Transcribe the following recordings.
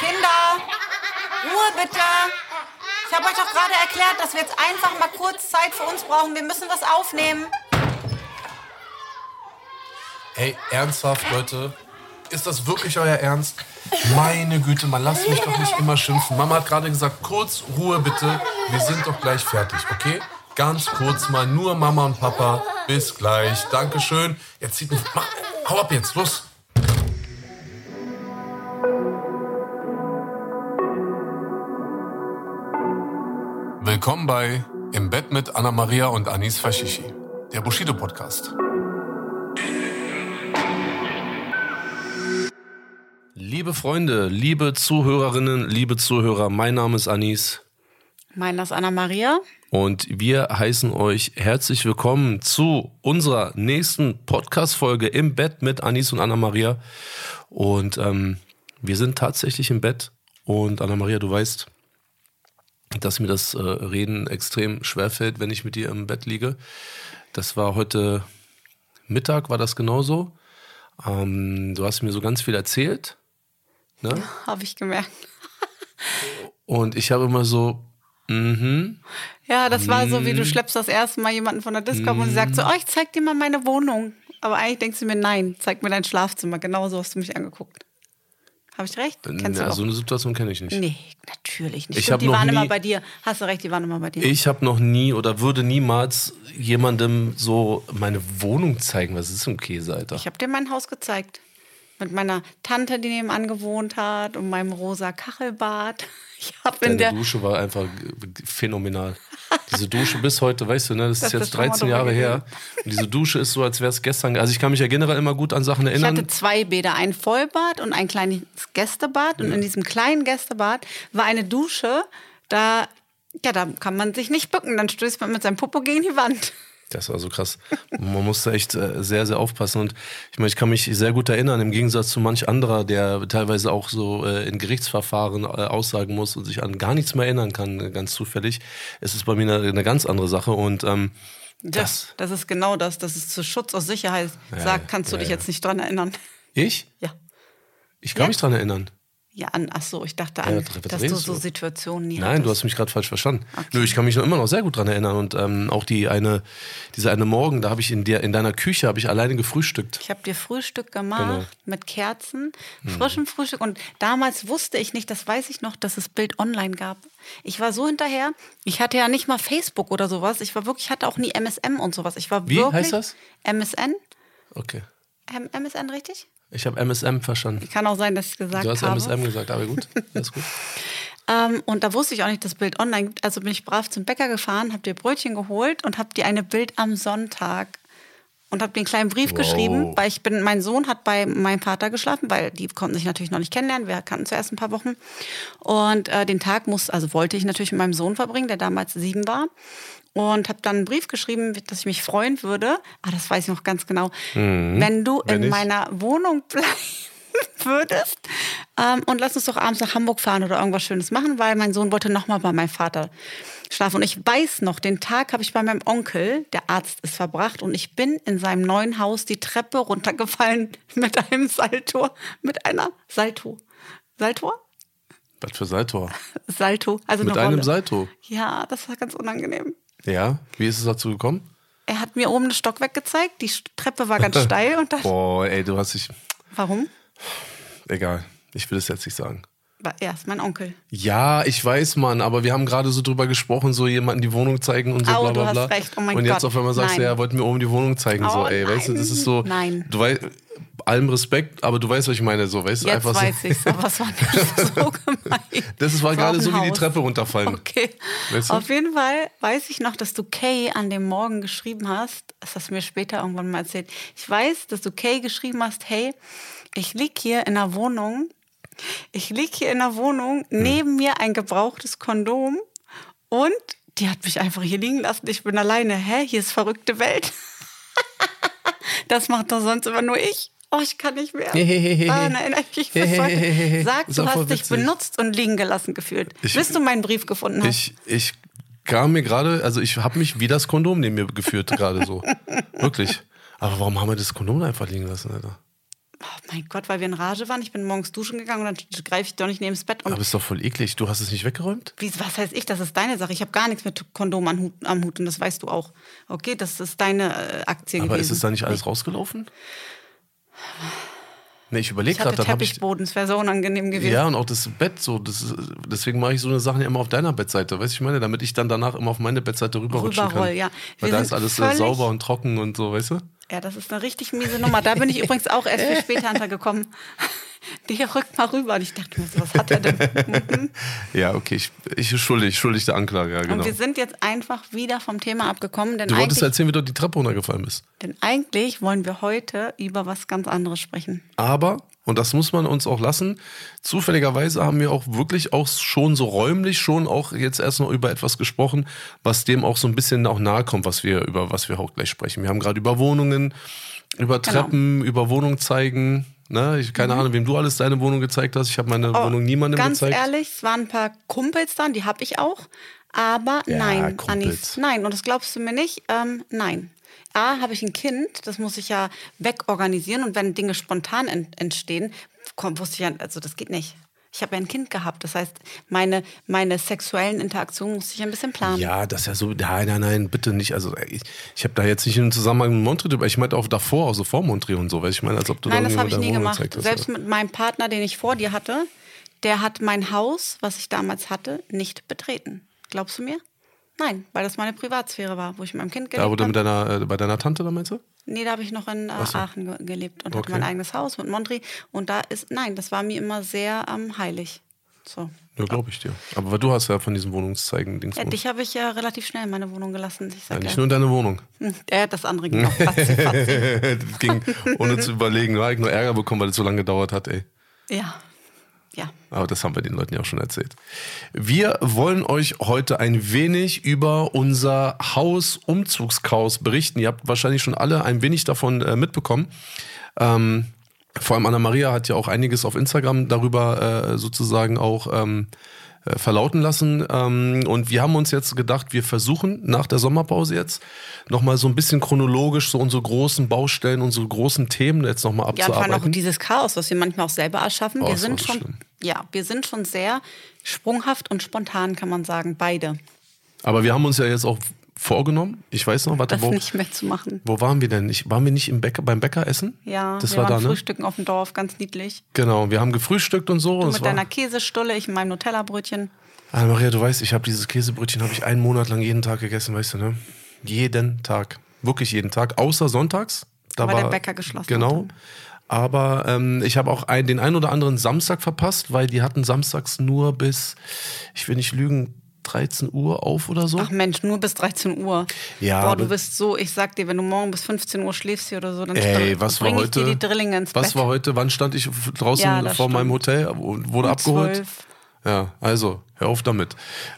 Kinder, Ruhe bitte. Ich habe euch doch gerade erklärt, dass wir jetzt einfach mal kurz Zeit für uns brauchen. Wir müssen was aufnehmen. Ey, ernsthaft, Leute? Ist das wirklich euer Ernst? Meine Güte, man lasst mich doch nicht immer schimpfen. Mama hat gerade gesagt, kurz Ruhe bitte. Wir sind doch gleich fertig, okay? Ganz kurz mal, nur Mama und Papa. Bis gleich. Dankeschön. Jetzt zieht mich. Mach, hau ab jetzt, los. Willkommen bei Im Bett mit Anna Maria und Anis Fashishi, der Bushido Podcast. Liebe Freunde, liebe Zuhörerinnen, liebe Zuhörer, mein Name ist Anis Mein Name ist Anna Maria. und wir heißen euch herzlich willkommen zu unserer nächsten Podcast-Folge im Bett mit Anis und Anna Maria. Und ähm, wir sind tatsächlich im Bett und Anna Maria, du weißt, dass mir das äh, Reden extrem schwerfällt, wenn ich mit dir im Bett liege. Das war heute Mittag, war das genauso. Ähm, du hast mir so ganz viel erzählt. Ne? Habe ich gemerkt. Und ich habe immer so, mhm, Ja, das war so, wie du schleppst das erste Mal jemanden von der Disco ab und sie sagt so, oh, ich zeig dir mal meine Wohnung. Aber eigentlich denkst du mir, nein, zeig mir dein Schlafzimmer. Genauso hast du mich angeguckt. Habe ich recht? Kennst ja, du so doch. eine Situation kenne ich nicht. Nee, natürlich nicht. Ich Stimmt, die noch waren immer nie- bei dir. Hast du recht, die waren immer bei dir. Ich habe noch nie oder würde niemals jemandem so meine Wohnung zeigen. Was ist ein Käse, Alter? Ich habe dir mein Haus gezeigt. Mit meiner Tante, die nebenan gewohnt hat und meinem rosa Kachelbad. Ich habe in Deine der. Dusche war einfach phänomenal. Diese Dusche bis heute, weißt du, ne, das ist Das jetzt ist mal 13 drüber Jahre her. Und diese Dusche ist so, als wäre es gestern. Also ich kann mich ja generell immer gut an Sachen Ich erinnern. hatte zwei Bäder, ein Vollbad und ein kleines Gästebad. Und in diesem kleinen Gästebad war eine Dusche. Da, ja, da kann man sich nicht bücken. Dann stößt man mit seinem Popo gegen die Wand. Das war so krass. Man musste echt äh, sehr, sehr aufpassen. Und ich meine, ich kann mich sehr gut erinnern, im Gegensatz zu manch anderer, der teilweise auch so äh, in Gerichtsverfahren äh, aussagen muss und sich an gar nichts mehr erinnern kann, äh, ganz zufällig. Es ist bei mir eine, eine ganz andere Sache. Und ähm, Das, das ist genau das. Das ist zu Schutz aus Sicherheit. Sagt, kannst du ja, dich ja. jetzt nicht dran erinnern. ich? Ja. Ich kann Ja. mich dran erinnern. Ja, an, ach so, ich dachte Ja, an, was dass du so? Situationen nie Nein, hattest. du hast mich gerade falsch verstanden. Nö, ich kann mich noch immer noch sehr gut dran erinnern. Und ähm, auch die eine, diese eine Morgen, da habe ich in der in deiner Küche habe ich alleine gefrühstückt. Ich habe dir Frühstück gemacht Genau. mit Kerzen, Mhm. frischem Frühstück. Und damals wusste ich nicht, das weiß ich noch, dass es Bild online gab. Ich war so hinterher. Ich hatte ja nicht mal Facebook oder sowas. Ich war wirklich, ich hatte auch nie MSM und sowas. Ich war Wie wirklich heißt das? MSN. Okay. MSN richtig? Ich habe MSM verstanden. Kann auch sein, dass ich gesagt Du hast habe. MSM gesagt, aber gut. Alles gut. Ähm, und da wusste ich auch nicht, dass Bild online gibt. Also bin ich brav zum Bäcker gefahren, habe dir Brötchen geholt und habe dir eine Bild am Sonntag und habe dir einen kleinen Brief Wow. geschrieben, weil ich bin, mein Sohn hat bei meinem Vater geschlafen, weil die konnten sich natürlich noch nicht kennenlernen. Wir kannten zuerst ein paar Wochen. Und äh, den Tag muss, also wollte ich natürlich mit meinem Sohn verbringen, der damals sieben war. Und habe dann einen Brief geschrieben, dass ich mich freuen würde. Ah, das weiß ich noch ganz genau. Wenn du Mhm. Wenn in ich? meiner Wohnung bleiben würdest. Ähm, und lass uns doch abends nach Hamburg fahren oder irgendwas Schönes machen, weil mein Sohn wollte noch mal bei meinem Vater schlafen. Und ich weiß noch, den Tag habe ich bei meinem Onkel, der Arzt ist verbracht, und ich bin in seinem neuen Haus die Treppe runtergefallen mit einem Salto, mit einer Salto. Salto? Was für Saltor? Salto. Also Mit eine einem Rolle. Salto. Ja, das war ganz unangenehm. Ja. Wie ist es dazu gekommen? Er hat mir oben das Stockwerk gezeigt, die Treppe war ganz steil und das. Boah, ey, du hast dich. Warum? Egal. Ich will es jetzt nicht sagen. War erst mein Onkel. Ja, ich weiß, Mann, aber wir haben gerade so drüber gesprochen, so jemanden die Wohnung zeigen und so Au, bla du bla hast bla. recht. Oh mein und jetzt Gott. auf einmal sagst du, Nein. ja, er wollte mir oben die Wohnung zeigen. so, Oh, ey, weißt du, das ist so. nein. Du weißt, allem Respekt, aber du weißt, was ich meine, so, weißt du, Jetzt einfach weiß so. ich's, aber es war nicht so gemein. Das war gerade so wie die. Treppe runterfallen. Okay. Weißt du? Auf jeden Fall weiß ich noch, dass du Kay an dem Morgen geschrieben hast. Das hast du mir später irgendwann mal erzählt. Ich weiß, dass du Kay geschrieben hast, hey, ich lieg hier in der Wohnung. Ich lieg hier in der Wohnung, Hm. neben mir ein gebrauchtes Kondom und die hat mich einfach hier liegen lassen. Ich bin alleine. Hä? Hier ist verrückte Welt. das macht doch sonst immer nur ich. Oh, ich kann nicht mehr. Daran erinnere ich bis heute. Sag, du hast dich witzig. benutzt und liegen gelassen gefühlt. Ich- Bis du meinen Brief gefunden hast. Ich, ich kam mir gerade, also ich habe mich wie das Kondom neben mir geführt, gerade so. Wirklich. Aber warum haben wir das Kondom einfach liegen lassen, Alter? Oh mein Gott, weil wir in Rage waren. Ich bin morgens duschen gegangen und dann greife ich doch nicht neben das Bett. Und Aber ist doch voll eklig. Du hast es nicht weggeräumt? wie, was heißt ich? Das ist deine Sache. Ich habe gar nichts mit Kondom am Hut, am Hut und das weißt du auch. Okay, das ist deine äh, Aktie Aber gewesen. ist es da nicht alles rausgelaufen? Nee, ich überlege gerade, ich. Teppichboden, es wäre so unangenehm gewesen. Ja, und auch das Bett so. Das deswegen mache ich so eine Sachen ja immer auf deiner Bettseite. Weißt du, ich meine, damit ich dann danach immer auf meine Bettseite rüberrutschen Rüberroll, kann. ja. Weil Wir da ist alles sauber und trocken und so, weißt du? Ja, das ist eine richtig miese Nummer. Da bin ich übrigens auch erst viel später hintergekommen. Der rückt mal rüber. Und ich dachte mir so, was hat er denn? Ja, okay, ich, ich schuldig, schuldig der Anklage, ja, genau. Und wir sind jetzt einfach wieder vom Thema abgekommen. Denn Du wolltest erzählen, wie du die Treppe runtergefallen bist. denn eigentlich wollen wir heute über was ganz anderes sprechen. Aber, und das muss man uns auch lassen, zufälligerweise haben wir auch wirklich auch schon so räumlich schon auch jetzt erst noch über etwas gesprochen, was dem auch so ein bisschen auch nahe kommt, was wir, über was wir auch gleich sprechen. Wir haben gerade über Wohnungen, über Genau. Treppen, über Wohnung zeigen. Ne? Ich keine Ahnung, wem du alles deine Wohnung gezeigt hast. Ich habe meine Mhm. Oh, Wohnung niemandem Ganz gezeigt. ehrlich, es waren ein paar Kumpels dann, die habe ich auch. Aber Ja, nein, Kumpels. Anis, nein. Und das glaubst du mir nicht? Ähm, nein. A, habe ich ein Kind, das muss ich ja wegorganisieren. Und wenn Dinge spontan ent entstehen, komm, wusste ich ja, also das geht nicht. Ich habe ja ein Kind gehabt. Das heißt, meine, meine sexuellen Interaktionen musste ich ein bisschen planen. Ja, das ist ja so, nein, nein, nein, bitte nicht. Also ich, ich habe da jetzt nicht im Zusammenhang mit Montreal, aber ich meinte auch davor, also vor Montreal und so, weil ich meine, als ob du Nein, da das habe ich nie gemacht. hast, Selbst mit meinem Partner, den ich vor dir hatte, der hat mein Haus, was ich damals hatte, nicht betreten. Glaubst du mir? Nein, weil das meine Privatsphäre war, wo ich mit meinem Kind gelebt Da, wo du habe. mit deiner, äh, bei deiner Tante da meinst du? Nee, da habe ich noch in äh, Aachen ge gelebt und Okay. hatte mein eigenes Haus mit Montri. Und da ist, nein, das war mir immer sehr ähm, heilig. So. Ja, glaube ich dir. Aber du hast ja von diesen Wohnungszeigen-Dings. Ja, dich habe ich ja relativ schnell in meine Wohnung gelassen. Ich ja, sag nicht ja, nur in deine Wohnung. Hm, ja, das andere ging noch. Fatzi, fatzi. das ging ohne zu überlegen. Da habe ich nur Ärger bekommen, weil es so lange gedauert hat, ey. Ja. Ja. Aber das haben wir den Leuten ja auch schon erzählt. Wir wollen euch heute ein wenig über unser Haus-Umzugschaos berichten. Ihr habt wahrscheinlich schon alle ein wenig davon äh, mitbekommen. Ähm, vor allem Anna-Maria hat ja auch einiges auf Instagram darüber äh, sozusagen auch ähm, äh, verlauten lassen. Ähm, und wir haben uns jetzt gedacht, wir versuchen nach der Sommerpause jetzt nochmal so ein bisschen chronologisch so unsere großen Baustellen, unsere großen Themen jetzt nochmal Ja, und vor allem auch abzuarbeiten. dieses Chaos, was wir manchmal auch selber erschaffen. Oh, wir sind schon, schlimm. ja, wir sind schon sehr sprunghaft und spontan, kann man sagen, beide. Aber wir haben uns ja jetzt auch vorgenommen. Ich weiß noch, warte, Das wo, nicht mehr zu machen. wo waren wir denn? Ich, waren wir nicht im Bäcker, beim Bäcker essen? Ja, das wir war da, waren ne? frühstücken auf dem Dorf, ganz niedlich. Genau, wir haben gefrühstückt und so. Du und mit war, deiner Käsestulle, ich mit meinem Nutella-Brötchen. Ah, Maria, du weißt, ich habe dieses Käsebrötchen habe ich einen Monat lang jeden Tag gegessen, weißt du, ne? Jeden Tag. Wirklich jeden Tag, außer sonntags. Da Weil war der Bäcker geschlossen Genau. Aber ähm, ich habe auch ein, den einen oder anderen Samstag verpasst, weil die hatten samstags nur bis, ich will nicht lügen, 13 Uhr auf oder so. Ach Mensch, nur bis 13 Uhr. Ja, Boah, aber- du bist so, ich sag dir, wenn du morgen bis 15 Uhr schläfst hier oder so, dann Ey, was war bring ich heute? dir die Drillinge ins was Bett. war heute? Wann stand ich draußen Ja, vor meinem stimmt. Hotel und wurde Um abgeholt? 12. Ja, also, hör auf damit.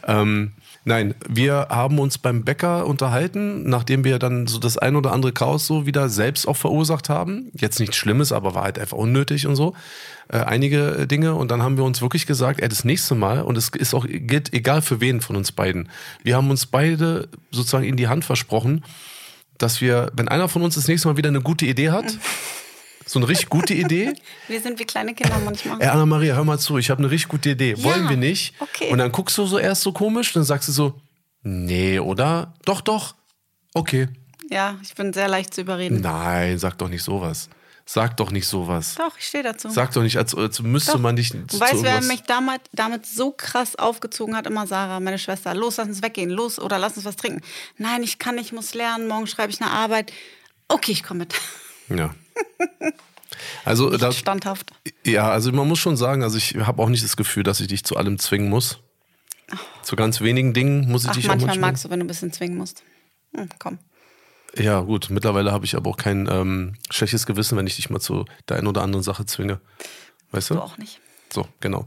Ähm, nein, wir haben uns beim Bäcker unterhalten, nachdem wir dann so das ein oder andere Chaos so wieder selbst auch verursacht haben. Jetzt nichts Schlimmes, aber war halt einfach unnötig und so. Äh, einige äh, Dinge. Und dann haben wir uns wirklich gesagt, ey, das nächste Mal, und es ist auch, gilt egal für wen von uns beiden. Wir haben uns beide sozusagen in die Hand versprochen, dass wir, wenn einer von uns das nächste Mal wieder eine gute Idee hat, so eine richtig gute Idee, Wir sind wie kleine Kinder manchmal. Ey, Anna-Maria, hör mal zu, ich habe eine richtig gute Idee. Ja, Wollen wir nicht? okay. Und dann guckst du so erst so komisch, dann sagst du so, nee, oder? Doch, doch. Okay. Ja, ich bin sehr leicht zu überreden. Nein, sag doch nicht sowas. Sag doch nicht sowas. Doch, ich stehe dazu. Sag doch nicht, als, als müsste Doch. man dich Du weißt, wer mich damit, damit so krass aufgezogen hat? Immer Sarah, meine Schwester. Los, lass uns weggehen. Los, oder lass uns was trinken. Nein, ich kann nicht, ich muss lernen. Morgen schreibe ich eine Arbeit. Okay, ich komme mit. Ja. Also, Nicht da, standhaft. ja, also man muss schon sagen, also ich habe auch nicht das Gefühl, dass ich dich zu allem zwingen muss. Zu ganz wenigen Dingen muss ich Ach, dich auch manchmal manchmal. magst du, wenn du ein bisschen zwingen musst. Hm, komm. Ja, gut. Mittlerweile habe ich aber auch kein ähm, schlechtes Gewissen, wenn ich dich mal zu der einen oder anderen Sache zwinge. Weißt du? Du auch nicht. So, genau.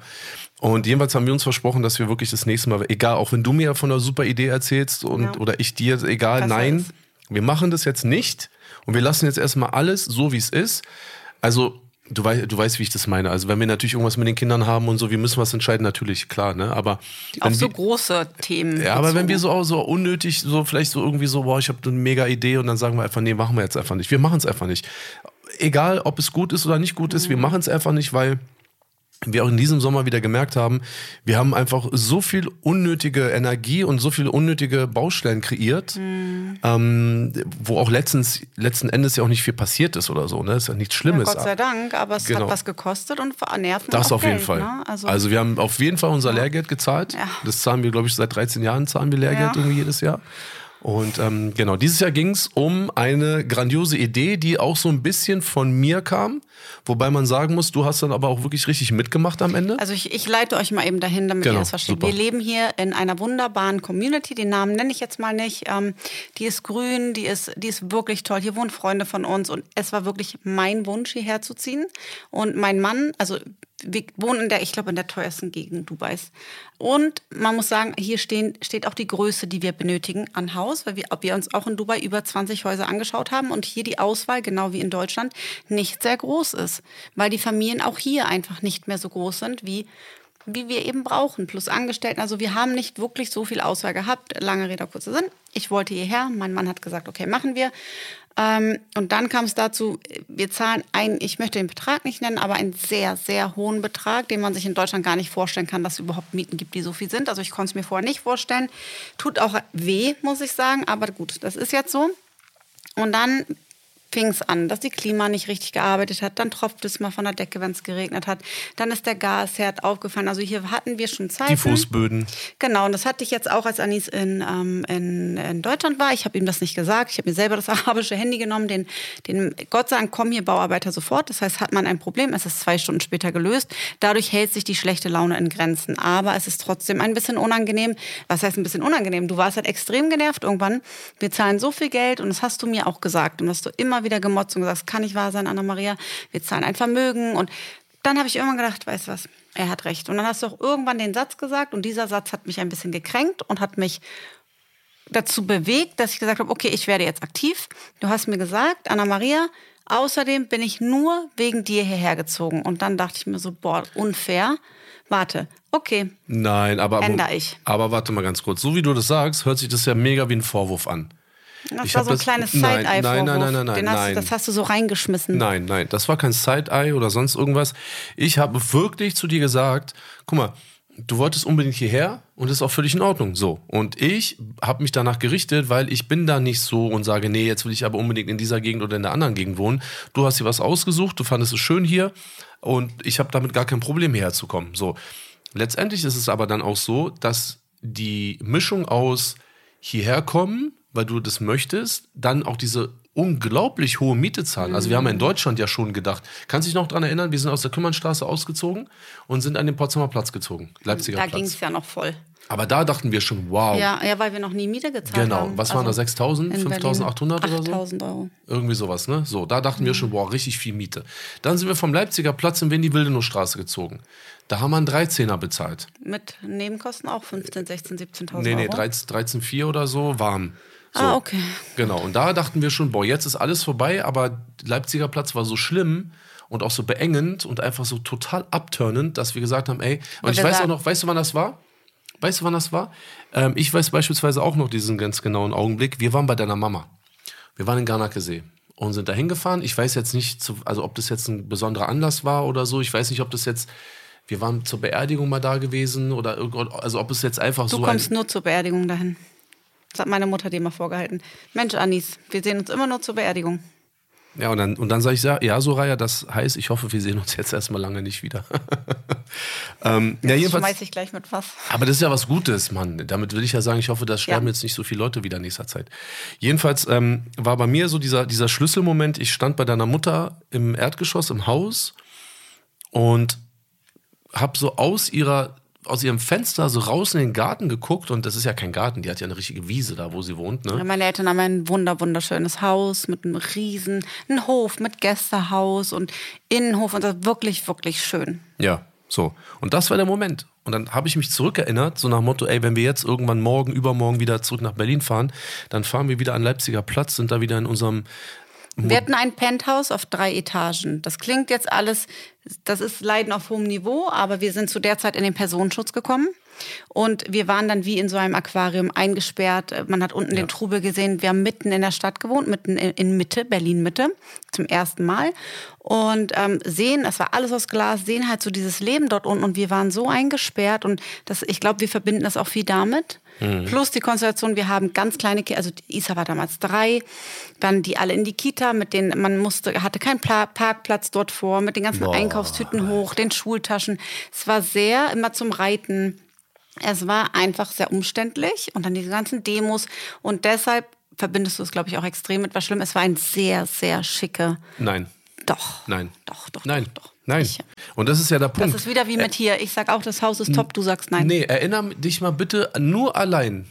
Und jedenfalls haben wir uns versprochen, dass wir wirklich das nächste Mal, egal, auch wenn du mir von einer super Idee erzählst und Ja. oder ich dir, egal, Besser nein, ist. Wir machen das jetzt nicht und wir lassen jetzt erstmal alles so, wie es ist. Also du, weißt, du weißt, wie ich das meine. Also wenn wir natürlich irgendwas mit den Kindern haben und so, wir müssen was entscheiden, natürlich, klar, ne? Aber Auf wenn so wir, große Themen. ja, aber wenn wir so, so unnötig, so vielleicht so irgendwie so, boah, ich habe eine mega Idee und dann sagen wir einfach, nee, machen wir jetzt einfach nicht. Wir machen es einfach nicht. Egal, ob es gut ist oder nicht gut ist, wir machen es einfach nicht, weil wir auch in diesem Sommer wieder gemerkt haben, wir haben einfach so viel unnötige Energie und so viele unnötige Baustellen kreiert, ähm, wo auch letztens, letzten Endes ja auch nicht viel passiert ist oder so. Ne? ist ja nichts ja, Schlimmes. Gott sei Dank, aber es Genau. hat was gekostet und Nerven Das auf jeden Geld, Fall. Ne? Also, Also, wir haben auf jeden Fall unser Lehrgeld gezahlt. Ja. Das zahlen wir, glaube ich, seit 13 Jahren zahlen wir Lehrgeld Ja. irgendwie jedes Jahr. Und ähm, genau, dieses Jahr ging es um eine grandiose Idee, die auch so ein bisschen von mir kam. Wobei man sagen muss, du hast dann aber auch wirklich richtig mitgemacht am Ende. Also ich, ich leite euch mal eben dahin, damit Genau, ihr das versteht. super. Wir leben hier in einer wunderbaren Community. Den Namen nenne ich jetzt mal nicht. Ähm, die ist grün, die ist, die ist wirklich toll. Hier wohnen Freunde von uns und es war wirklich mein Wunsch, hierher zu ziehen. Und mein Mann, also wir wohnen in der, ich glaube, in der teuersten Gegend Dubais. Und man muss sagen, hier stehen, steht auch die Größe, die wir benötigen, an Haus, weil wir, wir uns auch in Dubai über 20 Häuser angeschaut haben und hier die Auswahl, genau wie in Deutschland, nicht sehr groß ist. Weil die Familien auch hier einfach nicht mehr so groß sind wie wie wir eben brauchen, plus Angestellten. Also wir haben nicht wirklich so viel Auswahl gehabt. Lange Rede, kurzer Sinn. Ich wollte hierher. Mein Mann hat gesagt, okay, machen wir. Ähm, und dann kam es dazu, wir zahlen einen, ich möchte den Betrag nicht nennen, aber einen sehr, sehr hohen Betrag, den man sich in Deutschland gar nicht vorstellen kann, dass es überhaupt Mieten gibt, die so viel sind. Also ich konnte es mir vorher nicht vorstellen. Tut auch weh, muss ich sagen. Aber gut, das ist jetzt so. Und dann fing es an, dass die Klima nicht richtig gearbeitet hat. Dann tropft es mal von der Decke, wenn es geregnet hat. Dann ist der Gasherd aufgefallen. Also hier hatten wir schon Zeiten. Die Fußböden. Genau, und das hatte ich jetzt auch, als Anis in, ähm, in, in Deutschland war. Ich habe ihm das nicht gesagt. Ich habe mir selber das arabische Handy genommen. Den, den, Gott sei Dank kommen hier Bauarbeiter sofort. Das heißt, hat man ein Problem, es ist zwei Stunden später gelöst. Dadurch hält sich die schlechte Laune in Grenzen. Aber es ist trotzdem ein bisschen unangenehm. Was heißt ein bisschen unangenehm? Du warst halt extrem genervt irgendwann. Wir zahlen so viel Geld und das hast du mir auch gesagt. Und hast du immer wieder gemotzt und gesagt, das kann nicht wahr sein, Anna-Maria. Wir zahlen ein Vermögen. Und dann habe ich irgendwann gedacht, weißt du was, er hat recht. Und dann hast du auch irgendwann den Satz gesagt und dieser Satz hat mich ein bisschen gekränkt und hat mich dazu bewegt, dass ich gesagt habe, okay, ich werde jetzt aktiv. Du hast mir gesagt, Anna-Maria, außerdem bin ich nur wegen dir hierher gezogen. Und dann dachte ich mir so, boah, unfair. Warte, okay, Nein, aber, ich. aber warte mal ganz kurz. So wie du das sagst, hört sich das ja mega wie ein Vorwurf an. Das Ich war so ein das- kleines Side-Eye-Vorwurf. nein, nein, nein, nein, nein, Den hast, nein. Das hast du so reingeschmissen. Nein, nein, das war kein Side-Eye oder sonst irgendwas. Ich habe wirklich zu dir gesagt, guck mal, du wolltest unbedingt hierher und das ist auch völlig in Ordnung. So. Und ich habe mich danach gerichtet, weil ich bin da nicht so und sage, nee, jetzt will ich aber unbedingt in dieser Gegend oder in der anderen Gegend wohnen. Du hast dir was ausgesucht, du fandest es schön hier und ich habe damit gar kein Problem hierher zu kommen. So. Letztendlich ist es aber dann auch so, dass die Mischung aus hierher kommen, weil du das möchtest, dann auch diese unglaublich hohe Miete zahlen. Also wir haben in Deutschland ja schon gedacht, kannst du dich noch daran erinnern, wir sind aus der Kümmernstraße ausgezogen und sind an den Potsdamer Platz gezogen, Leipziger Da ging Platz. es ja noch voll. Aber da dachten wir schon, wow, Ja, ja, weil wir noch nie Miete gezahlt genau. haben. Was waren da, Also 6.000, in 5.800 Berlin oder so? 8.000 Euro. Irgendwie sowas, ne? So, da dachten wir schon, boah, richtig viel Miete. Dann sind wir vom Leipziger Platz in die Wildenowstraße gezogen. Da haben wir einen 13er bezahlt. Mit Nebenkosten auch 15, 16, 17.000 Nee, nee, Euro. 13 13,4 oder so, warm. So. Ah, okay. Genau, und da dachten wir schon, boah, jetzt ist alles vorbei, aber Leipziger Platz war so schlimm und auch so beengend und einfach so total abturnend, dass wir gesagt haben, ey, und ich weiß auch noch, weißt du, wann das war? Weißt du, wann das war? Ähm, ich weiß beispielsweise auch noch diesen ganz genauen Augenblick. Wir waren bei deiner Mama. Wir waren in Garnakesee und sind da hingefahren. Ich weiß jetzt nicht, zu, also ob das jetzt ein besonderer Anlass war oder so. Ich weiß nicht, ob das jetzt, wir waren zur Beerdigung mal da gewesen oder also ob es jetzt einfach Du so kommst ein, nur zur Beerdigung dahin. Das hat meine Mutter dir mal vorgehalten. Mensch, Anis, wir sehen uns immer nur zur Beerdigung. Ja, und dann, und dann sage ich, ja, Soraya, das heißt, ich hoffe, wir sehen uns jetzt erstmal lange nicht wieder. ähm, ja, jedenfalls, schmeiß ich gleich mit was. aber das ist ja was Gutes, Mann. Damit will ich ja sagen, ich hoffe, das sterben Ja. jetzt nicht so viele Leute wieder in nächster Zeit. Jedenfalls ähm, war bei mir so dieser, dieser Schlüsselmoment, ich stand bei deiner Mutter im Erdgeschoss im Haus und habe so aus ihrer aus ihrem Fenster so raus in den Garten geguckt und das ist ja kein Garten, die hat ja eine richtige Wiese da, wo sie wohnt, ne? Ja, Meine Eltern haben ein wunder wunderschönes Haus mit einem riesen, einen Hof mit Gästehaus und Innenhof und das ist wirklich, wirklich schön. Ja, so. Und das war der Moment. Und dann habe ich mich zurückerinnert, so nach dem Motto, ey, wenn wir jetzt irgendwann morgen, übermorgen wieder zurück nach Berlin fahren, dann fahren wir wieder an Leipziger Platz, sind da wieder in unserem Wir hatten ein Penthouse auf drei Etagen. Das klingt jetzt alles, das ist Leiden auf hohem Niveau, aber wir sind zu der Zeit in den Personenschutz gekommen. Und wir waren dann wie in so einem Aquarium eingesperrt. Man hat unten Ja. den Trubel gesehen. Wir haben mitten in der Stadt gewohnt, mitten in, Mitte, Berlin Mitte, zum ersten Mal. Und ähm, sehen, das war alles aus Glas, sehen halt so dieses Leben dort unten. Und wir waren so eingesperrt. Und das, ich glaube, wir verbinden das auch viel damit. Plus die Konstellation, wir haben ganz kleine Kinder, also Isa war damals drei, dann die alle in die Kita, mit denen man musste, hatte keinen Pla Parkplatz dort vor, mit den ganzen Boah. Einkaufstüten hoch, den Schultaschen. Es war sehr immer zum Reiten. Es war einfach sehr umständlich und dann diese ganzen Demos und deshalb verbindest du es, glaube ich, auch extrem mit was schlimm. Es war ein sehr, sehr schicke, Nein, doch. nein. Doch, doch, Nein, doch, doch. Nein. Ich, Und das ist ja der das Punkt. ist wieder wie mit hier. Ich sag auch, das Haus ist top, du sagst nein. Nee, erinnere dich mal bitte nur allein.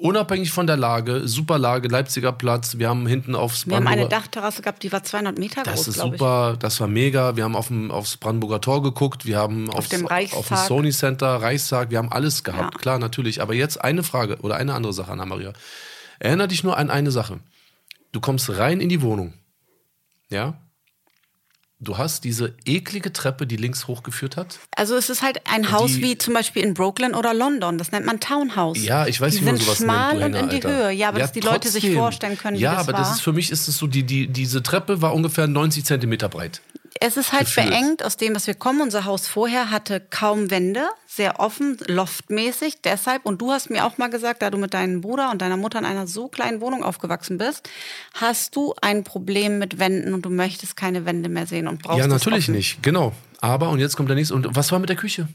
Unabhängig von der Lage, super Lage, Leipziger Platz. Wir haben hinten aufs Wir haben eine Brandenburger- Dachterrasse gehabt, die war 200 Meter Das groß, ist glaube ich. super, das war mega. Wir haben auf dem, aufs Brandenburger Tor geguckt, wir haben aufs, dem Reichstag. auf dem Sony Center, Reichstag, wir haben alles gehabt, Ja. klar, natürlich. Aber jetzt eine Frage oder eine andere Sache, Anna-Maria. Erinner dich nur an eine Sache. Du kommst rein in die Wohnung, ja? Du hast diese eklige Treppe, die links hochgeführt hat. Also es ist halt ein Haus Die- wie zum Beispiel in Brooklyn oder London. Das nennt man Townhouse. Ja, ich weiß, die wie man sowas schmal nennt, du und in die Alter. Höhe. Ja, aber dass die Leute sich trotzdem. vorstellen können, Ja, wie das aber war. das ist für mich ist es so, die, die, diese Treppe war ungefähr 90 Zentimeter breit. Es ist halt Gefühlt. beengt aus dem, was wir kommen. Unser Haus vorher hatte kaum Wände, sehr offen, loftmäßig. Deshalb, und du hast mir auch mal gesagt, da du mit deinem Bruder und deiner Mutter in einer so kleinen Wohnung aufgewachsen bist, hast du ein Problem mit Wänden und du möchtest keine Wände mehr sehen und brauchst ja, natürlich nicht, genau. Aber, und jetzt kommt der nächste. Und was war mit der Küche?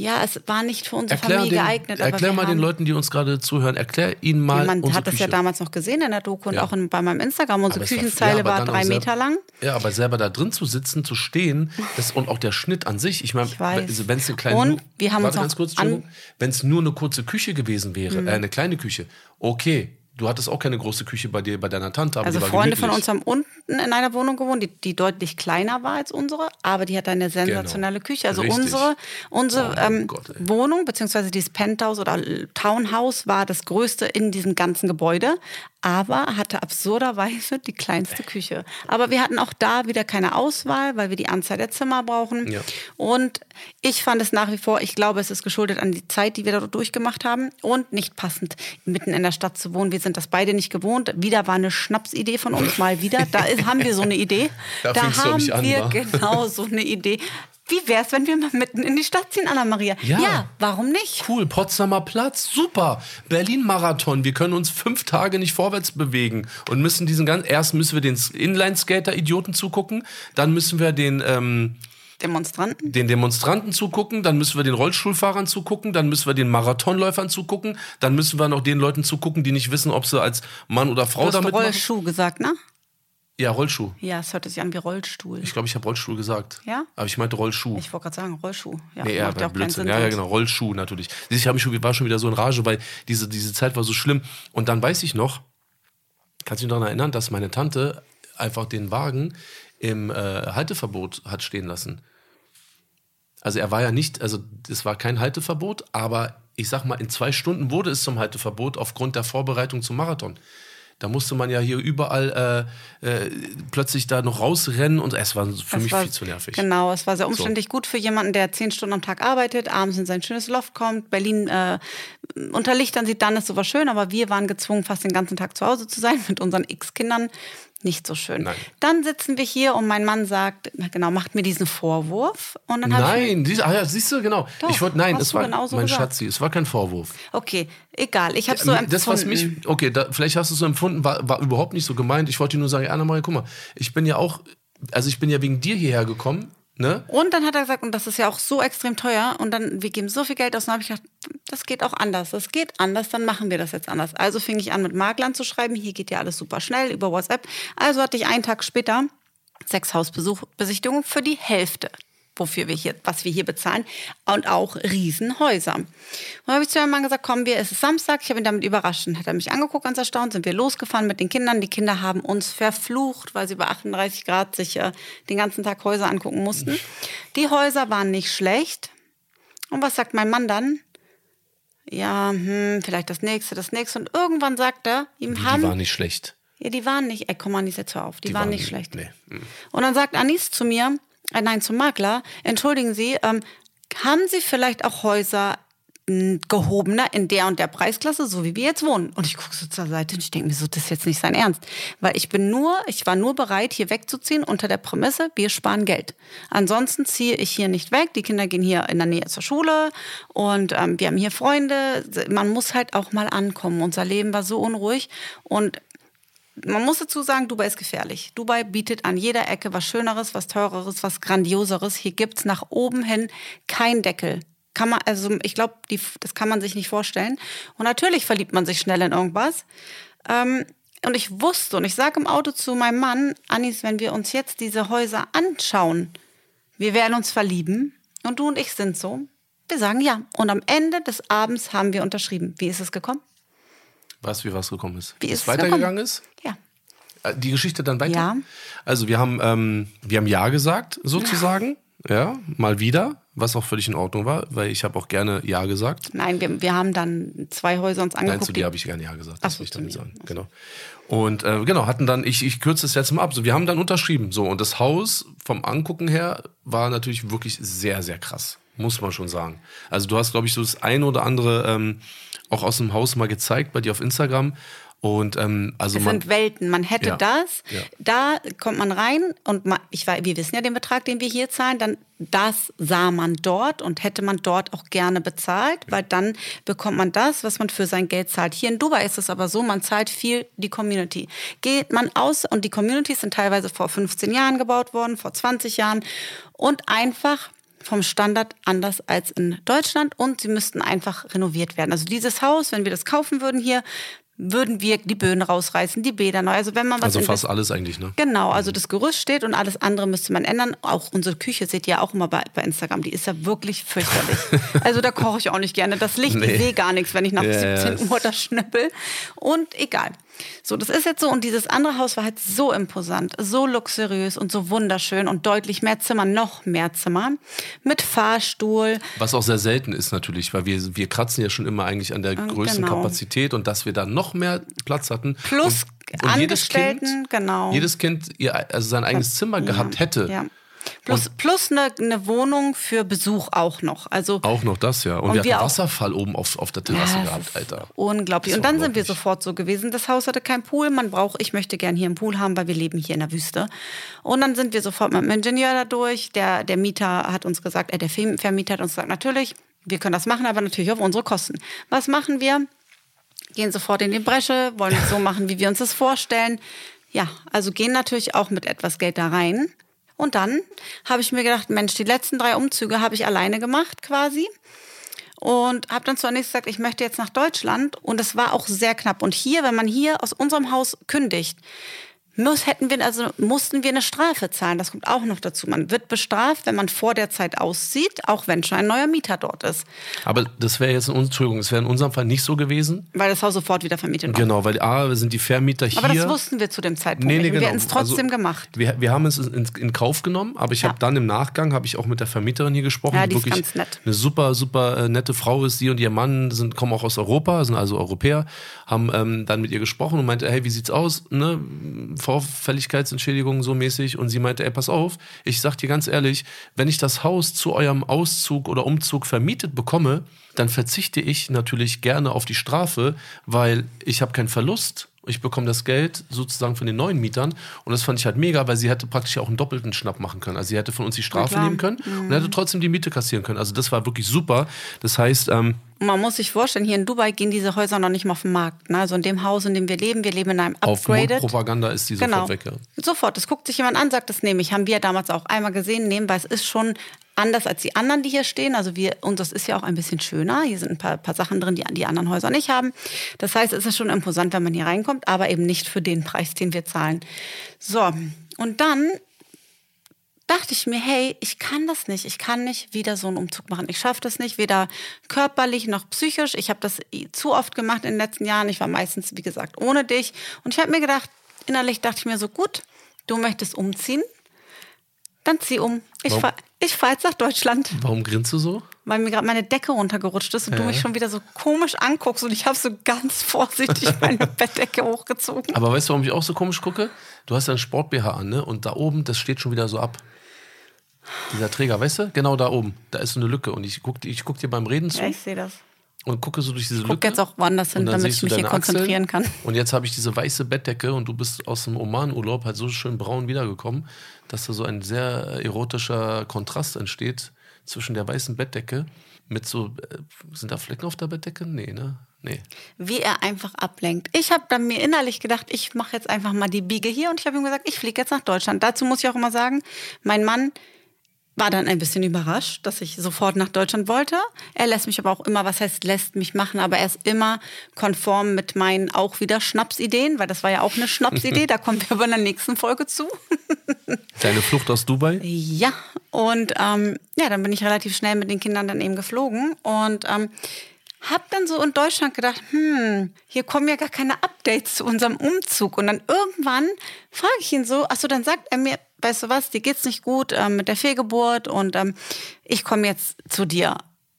Ja, es war nicht für unsere Erklär, Familie den, geeignet. erklär mal den Leuten, die uns gerade zuhören, erklär ihnen mal Man unsere hat das Küche. ja damals noch gesehen in der Doku und Ja. auch in, bei meinem Instagram. Unsere Aber es war- Küchenzeile ja, war drei selber- Meter lang. Ja, aber selber da drin zu sitzen, zu stehen, das, und auch der Schnitt an sich. Ich meine, wenn es eine kleine. Und wir haben warte uns ganz kurz, Mhm. Wenn es nur eine kurze Küche gewesen wäre, äh, eine kleine Küche, okay. Du hattest auch keine große Küche bei dir, bei deiner Tante, Also Freunde von uns haben unten in einer Wohnung gewohnt, die, die deutlich kleiner war als unsere, aber die hat eine sensationelle Küche. Also Genau. Richtig. unsere, unsere Oh ähm, Gott. Wohnung, beziehungsweise dieses Penthouse oder Townhouse war das größte in diesem ganzen Gebäude, aber hatte absurderweise die kleinste Küche. Aber wir hatten auch da wieder keine Auswahl, weil wir die Anzahl der Zimmer brauchen. Ja. Und ich fand es nach wie vor, ich glaube, es ist geschuldet an die Zeit, die wir da durchgemacht haben und nicht passend, mitten in der Stadt zu wohnen. Wir sind das beide nicht gewohnt. Wieder war eine Schnapsidee von uns mal wieder. Da haben wir so eine Idee. Da da haben an, wir wa? genau so eine Idee. Wie wär's, wenn wir mal mitten in die Stadt ziehen, Anna-Maria? Ja. warum nicht? Cool, Potsdamer Platz, super. Berlin-Marathon, wir können uns fünf Tage nicht vorwärts bewegen und müssen diesen ganzen. Erst müssen wir den Inline-Skater-Idioten zugucken, dann müssen wir den. Ähm, Demonstranten? den Demonstranten zugucken, dann müssen wir den Rollstuhlfahrern zugucken, dann müssen wir den Marathonläufern zugucken, dann müssen wir noch den Leuten zugucken, die nicht wissen, ob sie als Mann oder Du Frau hast damit machen. Rollschuh gesagt, ne? Ja, Rollschuh. Ja, es hörte sich an wie Rollstuhl. Ich glaube, ich habe Rollstuhl gesagt. Ja? Aber ich meinte Rollschuh. Ich wollte gerade sagen, Rollschuh. Ja, Nee, ja, ja Blödsinn. Sinn. Ja, ja, genau. Rollschuh natürlich. Ich hab mich schon, war schon wieder so in Rage, weil diese, diese Zeit war so schlimm. Und dann weiß ich noch, kannst du dich daran erinnern, dass meine Tante einfach den Wagen im äh, Halteverbot hat stehen lassen. Also er war ja nicht, also es war kein Halteverbot, aber ich sag mal, in zwei Stunden wurde es zum Halteverbot aufgrund der Vorbereitung zum Marathon. Da musste man ja hier überall äh, äh, plötzlich da noch rausrennen und es war für Es mich war- viel zu nervig. Genau, es war sehr umständlich. Gut für jemanden, der zehn Stunden am Tag arbeitet, abends in sein schönes Loft kommt, Berlin äh, unter Lichtern sieht, dann ist sowas schön, aber wir waren gezwungen, fast den ganzen Tag zu Hause zu sein mit unseren X-Kindern. Nicht so schön. Nein. Dann sitzen wir hier und mein Mann sagt, na genau, macht mir diesen Vorwurf. Und dann ich Nein, siehst, ah ja, siehst du, genau. Doch, ich wollte, nein, es war genauso mein gesagt. Schatzi, es war kein Vorwurf. okay, egal, ich habe so empfunden. das, was mich, okay, da, vielleicht hast du es so empfunden, war, war überhaupt nicht so gemeint. Ich wollte dir nur sagen, Anna-Maria, guck mal, ich bin ja auch, also ich bin ja wegen dir hierher gekommen, ne? Und dann hat er gesagt, und das ist ja auch so extrem teuer, und dann, wir geben so viel Geld aus, und dann habe ich gedacht, das geht auch anders, das geht anders, dann machen wir das jetzt anders. Also fing ich an, mit Maklern zu schreiben, hier geht ja alles super schnell über WhatsApp. Also hatte ich einen Tag später sechs Hausbesichtigungen für die Hälfte wofür wir hier, was wir hier bezahlen, und auch Riesenhäuser. Und dann habe ich zu meinem Mann gesagt, kommen wir, es ist Samstag, ich habe ihn damit überrascht. Und hat er mich angeguckt, ganz erstaunt, sind wir losgefahren mit den Kindern. Die Kinder haben uns verflucht, weil sie bei 38 Grad sich äh, den ganzen Tag Häuser angucken mussten. Die Häuser waren nicht schlecht. Und was sagt mein Mann dann? Ja, hm, vielleicht das nächste, das nächste. Und irgendwann sagt er, ihm Die haben war nicht schlecht. Ja, die waren nicht, ey, komm Anis, jetzt hör auf, die, waren, waren- nicht schlecht. nee. Mhm. Und dann sagt Anis zu mir, äh, nein, zum Makler, entschuldigen Sie, ähm, haben Sie vielleicht auch Häuser mh, gehobener in der und der Preisklasse, so wie wir jetzt wohnen? Und ich gucke so zur Seite und ich denke mir so, das ist jetzt nicht sein Ernst. Weil ich bin nur, ich war nur bereit, hier wegzuziehen unter der Prämisse, wir sparen Geld. Ansonsten ziehe ich hier nicht weg. Die Kinder gehen hier in der Nähe zur Schule und ähm, wir haben hier Freunde. Man muss halt auch mal ankommen. Unser Leben war so unruhig und man muss dazu sagen, Dubai ist gefährlich. Dubai bietet an jeder Ecke was Schöneres, was Teureres, was Grandioseres. Hier gibt's nach oben hin kein Deckel. Kann man, also ich glaube, das kann man sich nicht vorstellen. Und natürlich verliebt man sich schnell in irgendwas. Ähm, und ich wusste, und ich sage im Auto zu meinem Mann, Anis, wenn wir uns jetzt diese Häuser anschauen, wir werden uns verlieben. Und du und ich sind so. Wir sagen ja. Und am Ende des Abends haben wir unterschrieben. Wie ist es gekommen? Weißt du, wie was gekommen ist? Wie ist es weitergegangen ist? Ja. Äh, Die Geschichte dann weiter? Ja. Also wir haben, ähm, wir haben Ja gesagt, sozusagen. Ja, mal wieder, was auch völlig in Ordnung war, weil ich habe auch gerne Ja gesagt. Nein, wir, wir haben dann zwei Häuser uns Nein, angeguckt. zu die- dir habe ich gerne Ja gesagt. Das will ich zu damit mir. sagen. Genau. Und äh, genau, hatten dann, ich, ich kürze es jetzt mal ab. So, wir haben dann unterschrieben. So, und das Haus vom Angucken her war natürlich wirklich sehr, sehr krass. Muss man schon sagen. Also du hast, glaube ich, so das ein oder andere ähm, auch aus dem Haus mal gezeigt bei dir auf Instagram. Und ähm, also Es man. sind Welten. Man hätte Ja. das, Ja. da kommt man rein und man, ich weiß, wir wissen ja den Betrag, den wir hier zahlen, dann das sah man dort und hätte man dort auch gerne bezahlt, weil dann bekommt man das, was man für sein Geld zahlt. Hier in Dubai ist es aber so, man zahlt viel die Community. Geht man aus und die Communities sind teilweise vor 15 Jahren gebaut worden, vor 20 Jahren und einfach vom Standard anders als in Deutschland und sie müssten einfach renoviert werden. Also dieses Haus, wenn wir das kaufen würden hier, würden wir die Böden rausreißen, die Bäder neu. Also wenn man was Also fast alles eigentlich, ne? Genau, also das Gerüst steht und alles andere müsste man ändern. Auch unsere Küche seht ihr ja auch immer bei, bei Instagram, die ist ja wirklich fürchterlich. also da koche ich auch nicht gerne. Das Licht, Nee. ich sehe gar nichts, wenn ich nach ja, 17 es- Uhr das schnippel. Und egal. So, das ist jetzt so. Und dieses andere Haus war halt so imposant, so luxuriös und so wunderschön und deutlich mehr Zimmer, noch mehr Zimmer. Mit Fahrstuhl. Was auch sehr selten ist natürlich, weil wir, wir kratzen ja schon immer eigentlich an der größten genau. Kapazität und dass wir da noch mehr Platz hatten. Plus und, und jedes Angestellten, kind, genau. Jedes Kind ihr, also sein eigenes Zimmer gehabt hätte. Ja. Plus, plus eine, eine Wohnung für Besuch auch noch. Also Auch noch das, ja. Und, Und wir wir hatten auch- Wasserfall oben auf, auf der Terrasse Ja, gehabt, Alter. Unglaublich. Und dann sind wir unglaublich. sofort so gewesen. Das Haus hatte keinen Pool. Man braucht, ich möchte gern hier einen Pool haben, weil wir leben hier in der Wüste. Und dann sind wir sofort mit dem Ingenieur da durch. Der, der Mieter hat uns gesagt, äh, der Ver- Vermieter hat uns gesagt, natürlich, wir können das machen, aber natürlich auf unsere Kosten. Was machen wir? Gehen sofort in die Bresche, wollen es so machen, wie wir uns das vorstellen. Ja, also gehen natürlich auch mit etwas Geld da rein. Und dann habe ich mir gedacht, Mensch, die letzten drei Umzüge habe ich alleine gemacht quasi und habe dann zunächst gesagt, ich möchte jetzt nach Deutschland und es war auch sehr knapp. Und hier, wenn man hier aus unserem Haus kündigt, muss, hätten wir, also mussten wir eine Strafe zahlen. Das kommt auch noch dazu. Man wird bestraft, wenn man vor der Zeit auszieht, auch wenn schon ein neuer Mieter dort ist. Aber das wäre jetzt in Entschuldigung, es wäre in unserem Fall nicht so gewesen. Weil das Haus sofort wieder vermietet war. Genau, weil A, sind die Vermieter hier. Aber das wussten wir zu dem Zeitpunkt Nee, nee, genau. Wir hätten es trotzdem Also, gemacht. Wir, wir haben es in, in Kauf genommen, aber ich Ja. habe dann im Nachgang, habe ich auch mit der Vermieterin hier gesprochen. Ja, die ist wirklich ganz nett. Eine super, super äh, nette Frau ist. Sie und ihr Mann sind, kommen auch aus Europa, sind also Europäer, haben ähm, dann mit ihr gesprochen und meinte, hey, wie sieht's aus? Ne? Vorfälligkeitsentschädigung so mäßig. Und sie meinte, ey, pass auf, ich sag dir ganz ehrlich, wenn ich das Haus zu eurem Auszug oder Umzug vermietet bekomme, dann verzichte ich natürlich gerne auf die Strafe, weil ich habe keinen Verlust. Ich bekomme das Geld sozusagen von den neuen Mietern und das fand ich halt mega, weil sie hätte praktisch auch einen doppelten Schnapp machen können. Also sie hätte von uns die Strafe nehmen können und hätte trotzdem die Miete kassieren können. Also das war wirklich super. Das heißt, ähm, man muss sich vorstellen, hier in Dubai gehen diese Häuser noch nicht mal auf den Markt. Ne? Also in dem Haus, in dem wir leben, wir leben in einem auf upgraded. Mundpropaganda ist die Genau. sofort weg. Ja. Sofort. Das guckt sich jemand an, sagt, das nehme ich. Haben wir damals auch einmal gesehen, nehmen, weil es ist schon anders als die anderen, die hier stehen. Also wir, und das ist ja auch ein bisschen schöner. Hier sind ein paar, paar Sachen drin, die die anderen Häuser nicht haben. Das heißt, es ist schon imposant, wenn man hier reinkommt, aber eben nicht für den Preis, den wir zahlen. So. Und dann dachte ich mir, hey, ich kann das nicht. Ich kann nicht wieder so einen Umzug machen. Ich schaffe das nicht, weder körperlich noch psychisch. Ich habe das zu oft gemacht in den letzten Jahren. Ich war meistens, wie gesagt, ohne dich. Und ich habe mir gedacht, innerlich dachte ich mir so, gut, du möchtest umziehen, dann zieh um. Ich fahre ich fahr jetzt nach Deutschland. Warum grinst du so? weil mir gerade meine Decke runtergerutscht ist und du mich schon wieder so komisch anguckst und ich habe so ganz vorsichtig meine Bettdecke hochgezogen. Aber weißt du, warum ich auch so komisch gucke? Du hast ja einen Sport-BH an, ne? Und da oben, das steht schon wieder so ab. Dieser Träger, weißt du? Genau da oben. Da ist so eine Lücke. Und ich guck, ich guck dir beim Reden zu Ja, ich sehe das. und gucke so durch diese Guck Lücke. jetzt auch woanders hin, damit ich du mich hier deine Achseln. konzentrieren kann. Und jetzt habe ich diese weiße Bettdecke und du bist aus dem Oman-Urlaub halt so schön braun wiedergekommen, dass da so ein sehr erotischer Kontrast entsteht zwischen der weißen Bettdecke mit so. Äh, sind da Flecken auf der Bettdecke? Nee, ne? Nee. Wie er einfach ablenkt. Ich habe dann mir innerlich gedacht, ich mache jetzt einfach mal die Biege hier und ich habe ihm gesagt, ich fliege jetzt nach Deutschland. Dazu muss ich auch immer sagen, mein Mann war dann ein bisschen überrascht, dass ich sofort nach Deutschland wollte. Er lässt mich aber auch immer, was heißt lässt mich machen, aber er ist immer konform mit meinen auch wieder Schnapsideen, weil das war ja auch eine Schnapsidee, da kommen wir aber in der nächsten Folge zu. Deine Flucht aus Dubai? Ja, und ähm, ja, dann bin ich relativ schnell mit den Kindern dann eben geflogen und ähm, hab dann so in Deutschland gedacht, hm, hier kommen ja gar keine Updates zu unserem Umzug. Und dann irgendwann frage ich ihn so, ach so, dann sagt er mir, weißt du was, dir geht's nicht gut ähm, mit der Fehlgeburt und ähm, ich komme jetzt zu dir.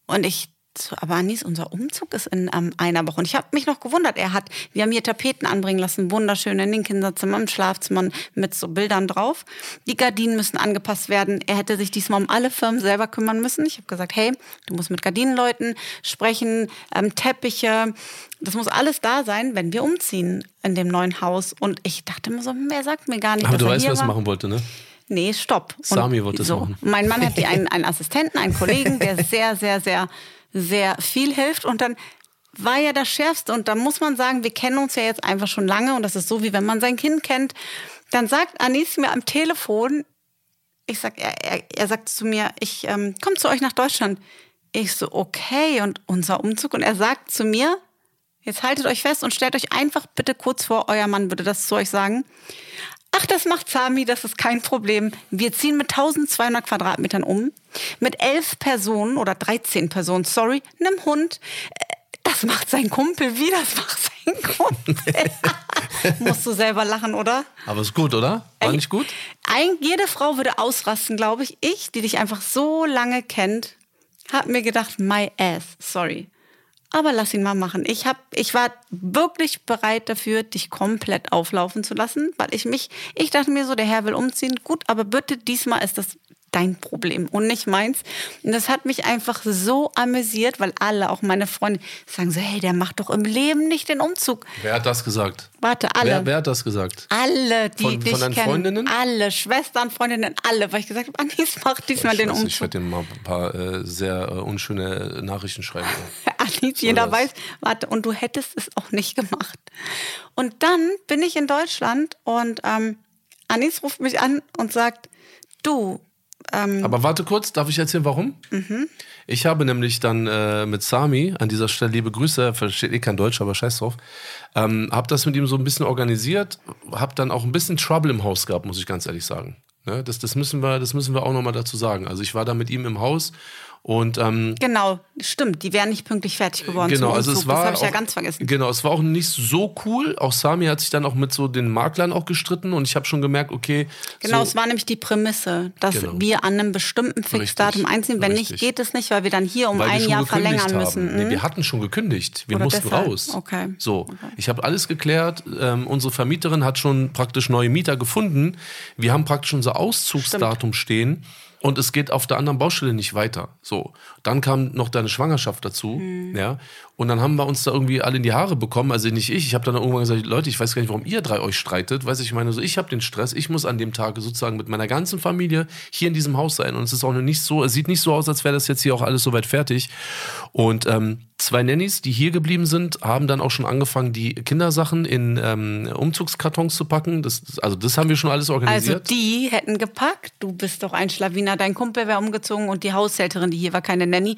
Und ich so, aber Anis, unser Umzug ist in ähm, einer Woche. Und ich habe mich noch gewundert. Er hat, wir haben hier Tapeten anbringen lassen, wunderschön in den Kinderzimmern, im Schlafzimmer mit so Bildern drauf. Die Gardinen müssen angepasst werden. Er hätte sich diesmal um alle Firmen selber kümmern müssen. Ich habe gesagt, hey, du musst mit Gardinenleuten sprechen, ähm, Teppiche. Das muss alles da sein, wenn wir umziehen in dem neuen Haus. Und ich dachte mir so, hm, er sagt mir gar nicht, Aber du weißt, was er war. machen wollte, ne? Nee, stopp. Und Sami wird das machen. Mein Mann hat hier einen, einen Assistenten, einen Kollegen, der sehr, sehr, sehr, sehr viel hilft. Und dann war ja das Schärfste. Und da muss man sagen, wir kennen uns ja jetzt einfach schon lange. Und das ist so, wie wenn man sein Kind kennt. Dann sagt Anis mir am Telefon, ich sag, er, er, er sagt zu mir, ich ähm, komme zu euch nach Deutschland. Ich so, okay, und unser Umzug. Und er sagt zu mir, jetzt haltet euch fest und stellt euch einfach bitte kurz vor, euer Mann würde das zu euch sagen. Ach, das macht Sami, das ist kein Problem. Wir ziehen mit 1200 Quadratmetern um, mit elf Personen oder 13 Personen, sorry, einem Hund. Äh, Das macht sein Kumpel wie, das macht sein Kumpel. Musst du selber lachen, oder? Aber ist gut, oder? War nicht gut? Ein, jede Frau würde ausrasten, glaube ich. Ich, die dich einfach so lange kennt, habe mir gedacht, my ass, sorry. Aber lass ihn mal machen. Ich, hab, ich war wirklich bereit dafür, dich komplett auflaufen zu lassen, weil ich mich, ich dachte mir so, der Herr will umziehen. Gut, aber bitte, diesmal ist das dein Problem und nicht meins. Und das hat mich einfach so amüsiert, weil alle, auch meine Freunde, sagen so, hey, der macht doch im Leben nicht den Umzug. Wer hat das gesagt? Warte, alle. Wer, wer hat das gesagt? Alle, die Von- dich von deinen kennen. Freundinnen? Alle, Schwestern, Freundinnen, alle. Weil ich gesagt habe, Anis, mach diesmal ich den weiß, Umzug. ich werde dir mal ein paar äh, sehr äh, unschöne Nachrichten schreiben. Anis, jeder das? weiß, warte, und du hättest es auch nicht gemacht. Und dann bin ich in Deutschland und ähm, Anis ruft mich an und sagt, du, ähm, Aber warte kurz, darf ich erzählen, warum? Ich habe nämlich dann äh, mit Sami, an dieser Stelle liebe Grüße, er versteht eh kein Deutsch, aber scheiß drauf, ähm, habe das mit ihm so ein bisschen organisiert, habe dann auch ein bisschen Trouble im Haus gehabt, muss ich ganz ehrlich sagen. Ne? Das, das, müssen wir, das müssen wir auch nochmal dazu sagen. Also ich war da mit ihm im Haus und ähm, genau, stimmt, die wären nicht pünktlich fertig geworden Genau, also es war das habe ich ja auch- ganz vergessen. Genau, es war auch nicht so cool. Auch Sami hat sich dann auch mit so den Maklern auch gestritten und ich habe schon gemerkt, okay, Genau, so, es war nämlich die Prämisse, dass Genau. wir an einem bestimmten Fixdatum einziehen. Wenn richtig. nicht, geht es nicht, weil wir dann hier um ein Jahr verlängern haben. müssen. Nee, Mhm. wir hatten schon gekündigt. Wir Oder mussten deshalb? raus. Okay. So, ich habe alles geklärt. Ähm, unsere Vermieterin hat schon praktisch neue Mieter gefunden. Wir haben praktisch unser Auszugsdatum stehen. Und es geht auf der anderen Baustelle nicht weiter. So, dann kam noch deine Schwangerschaft dazu, Mhm. ja. Und dann haben wir uns da irgendwie alle in die Haare bekommen. Also nicht ich. Ich habe dann irgendwann gesagt, Leute, ich weiß gar nicht, warum ihr drei euch streitet. Weiß ich, ich meine, so ich habe den Stress. Ich muss an dem Tag sozusagen mit meiner ganzen Familie hier in diesem Haus sein. Und es ist auch noch nicht so. Es sieht nicht so aus, als wäre das jetzt hier auch alles soweit fertig. Und ähm, zwei Nannies, die hier geblieben sind, haben dann auch schon angefangen, die Kindersachen in ähm, Umzugskartons zu packen. Das, also das haben wir schon alles Also organisiert. die hätten gepackt, du bist doch ein Schlawiner, dein Kumpel wäre umgezogen und die Haushälterin, die hier war, keine Nanny,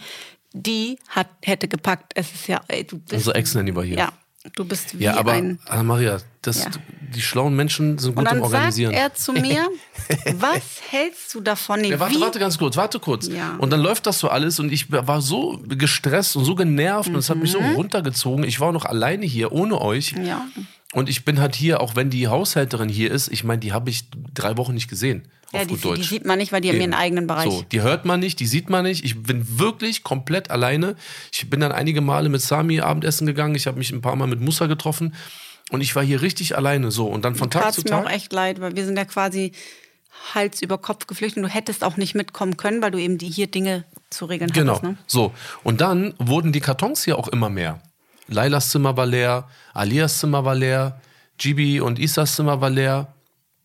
die hat, hätte gepackt. Es ist ja, ey, du bist. Unsere Ex-Nanny war hier. Ja, du bist wie ja, aber ein. Anna-Maria, das, Ja. die schlauen Menschen sind Und gut im dann sagt Organisieren. er zu mir, was hältst du davon? Nee, Ja, warte, wie? warte ganz kurz, warte kurz. Ja. Und dann läuft das so alles und ich war so gestresst und so genervt und es hat mich so Mhm. runtergezogen. Ich war noch alleine hier, ohne euch. Ja. Und ich bin halt hier, auch wenn die Haushälterin hier ist, ich meine, die habe ich drei Wochen nicht gesehen. Ja, die, gut die sieht man nicht, weil die haben ihren eigenen Bereich. So, die hört man nicht, die sieht man nicht. Ich bin wirklich komplett alleine. Ich bin dann einige Male mit Sami Abendessen gegangen. Ich habe mich ein paar Mal mit Musa getroffen. Und ich war hier richtig alleine. So, und dann von Tag zu mir auch Tag. echt leid, weil wir sind ja quasi Hals über Kopf geflüchtet. Du hättest auch nicht mitkommen können, weil du eben die hier Dinge zu regeln Genau. hattest. Ne? So. Und dann wurden die Kartons hier auch immer mehr. Lailas Zimmer war leer, Alias Zimmer war leer, Gibi und Isas Zimmer war leer.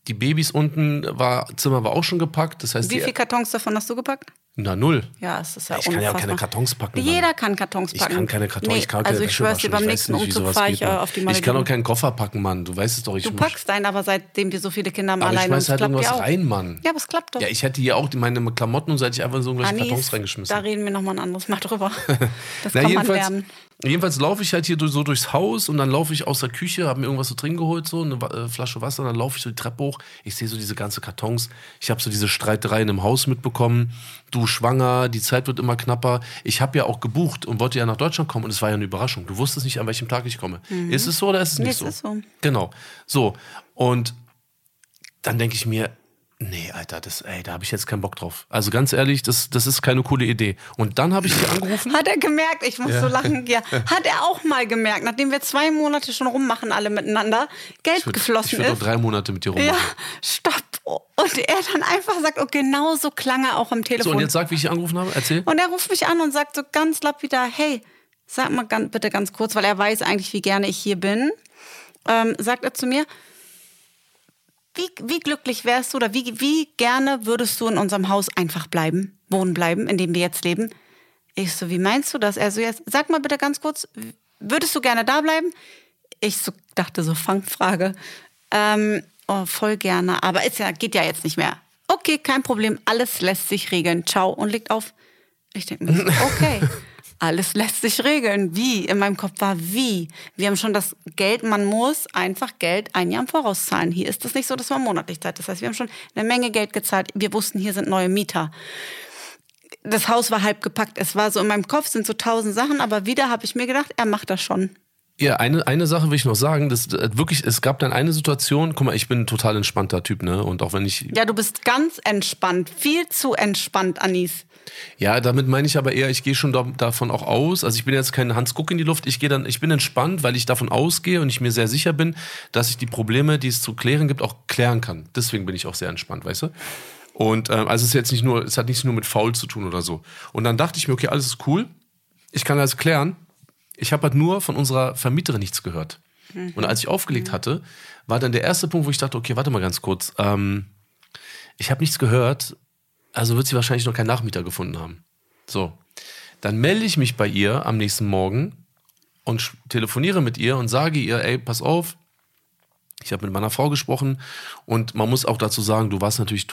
Die Babys unten war, Zimmer war auch schon gepackt. Das heißt, Wie viele Kartons davon hast du gepackt? na null. Ja, es ist ja Ich kann ja auch unfassbar. keine Kartons packen. Jeder Mann. kann Kartons Ich packen. kann keine Kartons, Nee, ich kann also keine ich schwör's dir, beim nächsten Ich Umzug fahre ich äh, auf die Ich kann auch Malediven. keinen Koffer packen, Mann. Du weißt es doch. Ich Du packst deinen aber seitdem wir so viele Kinder haben aber ich alleine schmeiß halt irgendwas ja auch. rein, Mann. Ja, aber es klappt doch. Ja, ich hätte hier auch meine Klamotten und so hätte ich einfach so irgendwelche Anis, Kartons reingeschmissen. Da reden wir nochmal ein anderes Mal drüber. Das Na, kann man lernen. Jedenfalls laufe ich halt hier durch- so durchs Haus und dann laufe ich aus der Küche, habe mir irgendwas zu trinken geholt, so eine äh, Flasche Wasser, dann laufe ich so die Treppe hoch. Ich sehe so diese ganze Kartons. Ich habe so diese Streitereien im Haus mitbekommen. Du schwanger, die Zeit wird immer knapper. Ich habe ja auch gebucht und wollte ja nach Deutschland kommen und es war ja eine Überraschung. Du wusstest nicht, an welchem Tag ich komme. Ist es so oder ist es Mhm. Nee, nicht es so? ist so. Genau. So. Und dann denke ich mir, nee, Alter, das, ey, da habe ich jetzt keinen Bock drauf. Also ganz ehrlich, das, das ist keine coole Idee. Und dann habe ich die angerufen. Hat er gemerkt, ich muss so lachen. Ja, hat er auch mal gemerkt, nachdem wir zwei Monate schon rummachen, alle miteinander, Geld Ich würd- geflossen Ich würde noch ist. drei Monate mit dir rummachen. Ja, stopp. Und er dann einfach sagt, und genau so klang er auch am Telefon. So, und jetzt sag, wie ich dich angerufen habe. Erzähl. Und er ruft mich an und sagt so ganz lapidar, hey, sag mal ganz, bitte ganz kurz, weil er weiß eigentlich, wie gerne ich hier bin. Ähm, sagt er zu mir, wie, wie glücklich wärst du oder wie, wie gerne würdest du in unserem Haus einfach bleiben, wohnen bleiben, in dem wir jetzt leben? Ich so, wie meinst du das? Er so, jetzt, sag mal bitte ganz kurz, würdest du gerne da bleiben? Ich so, dachte so, Fangfrage. Ähm, oh, voll gerne, aber ist ja, geht ja jetzt nicht mehr. Okay, kein Problem, alles lässt sich regeln. Ciao und legt auf. Ich denke mir, okay, alles lässt sich regeln. Wie? In meinem Kopf war wie? Wir haben schon das Geld, man muss einfach Geld ein Jahr im Voraus zahlen. Hier ist es nicht so, dass man monatlich zahlt. Das heißt, wir haben schon eine Menge Geld gezahlt. Wir wussten, hier sind neue Mieter. Das Haus war halb gepackt. Es war so in meinem Kopf sind so tausend Sachen, aber wieder habe ich mir gedacht, er macht das schon. Ja, eine, eine Sache will ich noch sagen. Das, äh, wirklich, es gab dann eine Situation, guck mal, ich bin ein total entspannter Typ, ne? Und auch wenn ich. Ja, du bist ganz entspannt, viel zu entspannt, Anis. Ja, damit meine ich aber eher, ich gehe schon da, davon auch aus. Also ich bin jetzt kein Hans Guck in die Luft. Ich gehe dann, ich bin entspannt, weil ich davon ausgehe und ich mir sehr sicher bin, dass ich die Probleme, die es zu klären gibt, auch klären kann. Deswegen bin ich auch sehr entspannt, weißt du? Und ähm, also es ist jetzt nicht nur, es hat nichts nur mit faul zu tun oder so. Und dann dachte ich mir, okay, alles ist cool. Ich kann alles klären. Ich habe halt nur von unserer Vermieterin nichts gehört. Und als ich aufgelegt hatte, war dann der erste Punkt, wo ich dachte, okay, warte mal ganz kurz. Ähm, ich habe nichts gehört, also wird sie wahrscheinlich noch keinen Nachmieter gefunden haben. So, dann melde ich mich bei ihr am nächsten Morgen und telefoniere mit ihr und sage ihr, ey, pass auf, ich habe mit meiner Frau gesprochen und man muss auch dazu sagen, du warst natürlich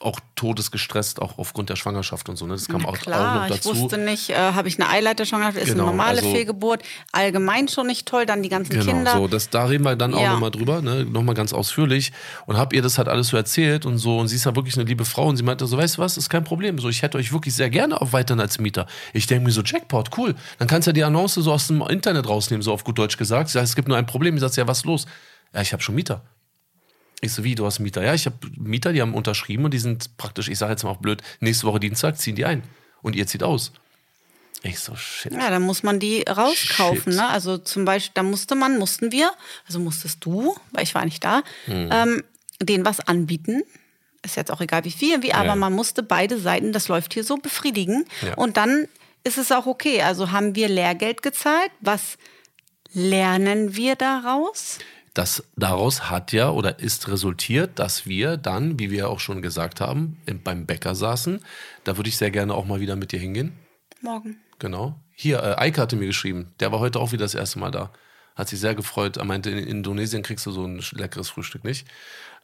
auch todesgestresst, auch aufgrund der Schwangerschaft und so. Ne? Das kam auch, auch Klar, noch ich dazu. wusste nicht, äh, habe ich eine Eileiterschwangerschaft, ist Genau, eine normale also- Fehlgeburt, allgemein schon nicht toll, dann die ganzen Genau, Kinder. so, das, da reden wir dann auch Ja. nochmal drüber, ne, nochmal ganz ausführlich. Und hab ihr das halt alles so erzählt und so. Und sie ist ja wirklich eine liebe Frau. Und sie meinte so, weißt du was, ist kein Problem. So, ich hätte euch wirklich sehr gerne auch weiterhin als Mieter. Ich denke mir so, Jackpot, cool. Dann kannst du ja die Annonce so aus dem Internet rausnehmen, so auf gut Deutsch gesagt. Sie sagt, es gibt nur ein Problem. Ich sag, ja, was ist los? Ja, ich habe schon Mieter. Ich so, wie, du hast Mieter? Ja, ich habe Mieter, die haben unterschrieben und die sind praktisch, ich sage jetzt mal auch blöd, nächste Woche Dienstag ziehen die ein. Und ihr zieht aus. Ich so, shit. Ja, dann muss man die rauskaufen. Shit. Ne? Also zum Beispiel, da musste man, mussten wir, also musstest du, weil ich war nicht da, Hm. ähm, denen was anbieten. Ist jetzt auch egal wie viel, wie, aber Ja. man musste beide Seiten, das läuft hier so, befriedigen. Ja. Und dann ist es auch okay. Also haben wir Lehrgeld gezahlt. Was lernen wir daraus? Das daraus hat ja oder ist resultiert, dass wir dann, wie wir auch schon gesagt haben, im- beim Bäcker saßen. Da würde ich sehr gerne auch mal wieder mit dir hingehen. Morgen. Genau. Hier, äh, Eike hatte mir geschrieben. Der war heute auch wieder das erste Mal da. Hat sich sehr gefreut. Er meinte, in Indonesien kriegst du so ein leckeres Frühstück nicht.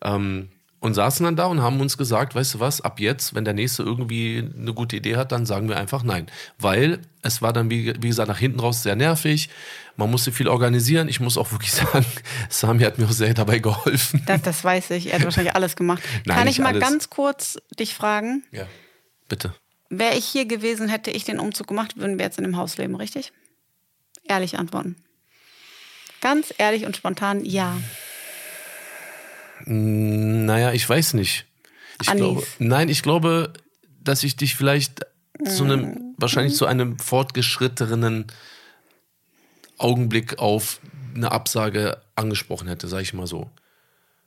Ähm, und saßen dann da und haben uns gesagt, weißt du was, ab jetzt, wenn der Nächste irgendwie eine gute Idee hat, dann sagen wir einfach nein. Weil es war dann, wie, wie gesagt, nach hinten raus sehr nervig. Man musste viel organisieren. Ich muss auch wirklich sagen, Sami hat mir auch sehr dabei geholfen. Das, das weiß ich. Er hat wahrscheinlich alles gemacht. Nein, Kann ich mal alles. ganz kurz dich fragen? Ja. Bitte. Wäre ich hier gewesen, hätte ich den Umzug gemacht, würden wir jetzt in dem Haus leben, richtig? Ehrlich antworten. Ganz ehrlich und spontan, ja. Naja, ich weiß nicht. Ich Anis. glaube, nein, ich glaube, dass ich dich vielleicht zu einem, Mhm. wahrscheinlich zu einem fortgeschrittenen Augenblick auf eine Absage angesprochen hätte, sage ich mal so.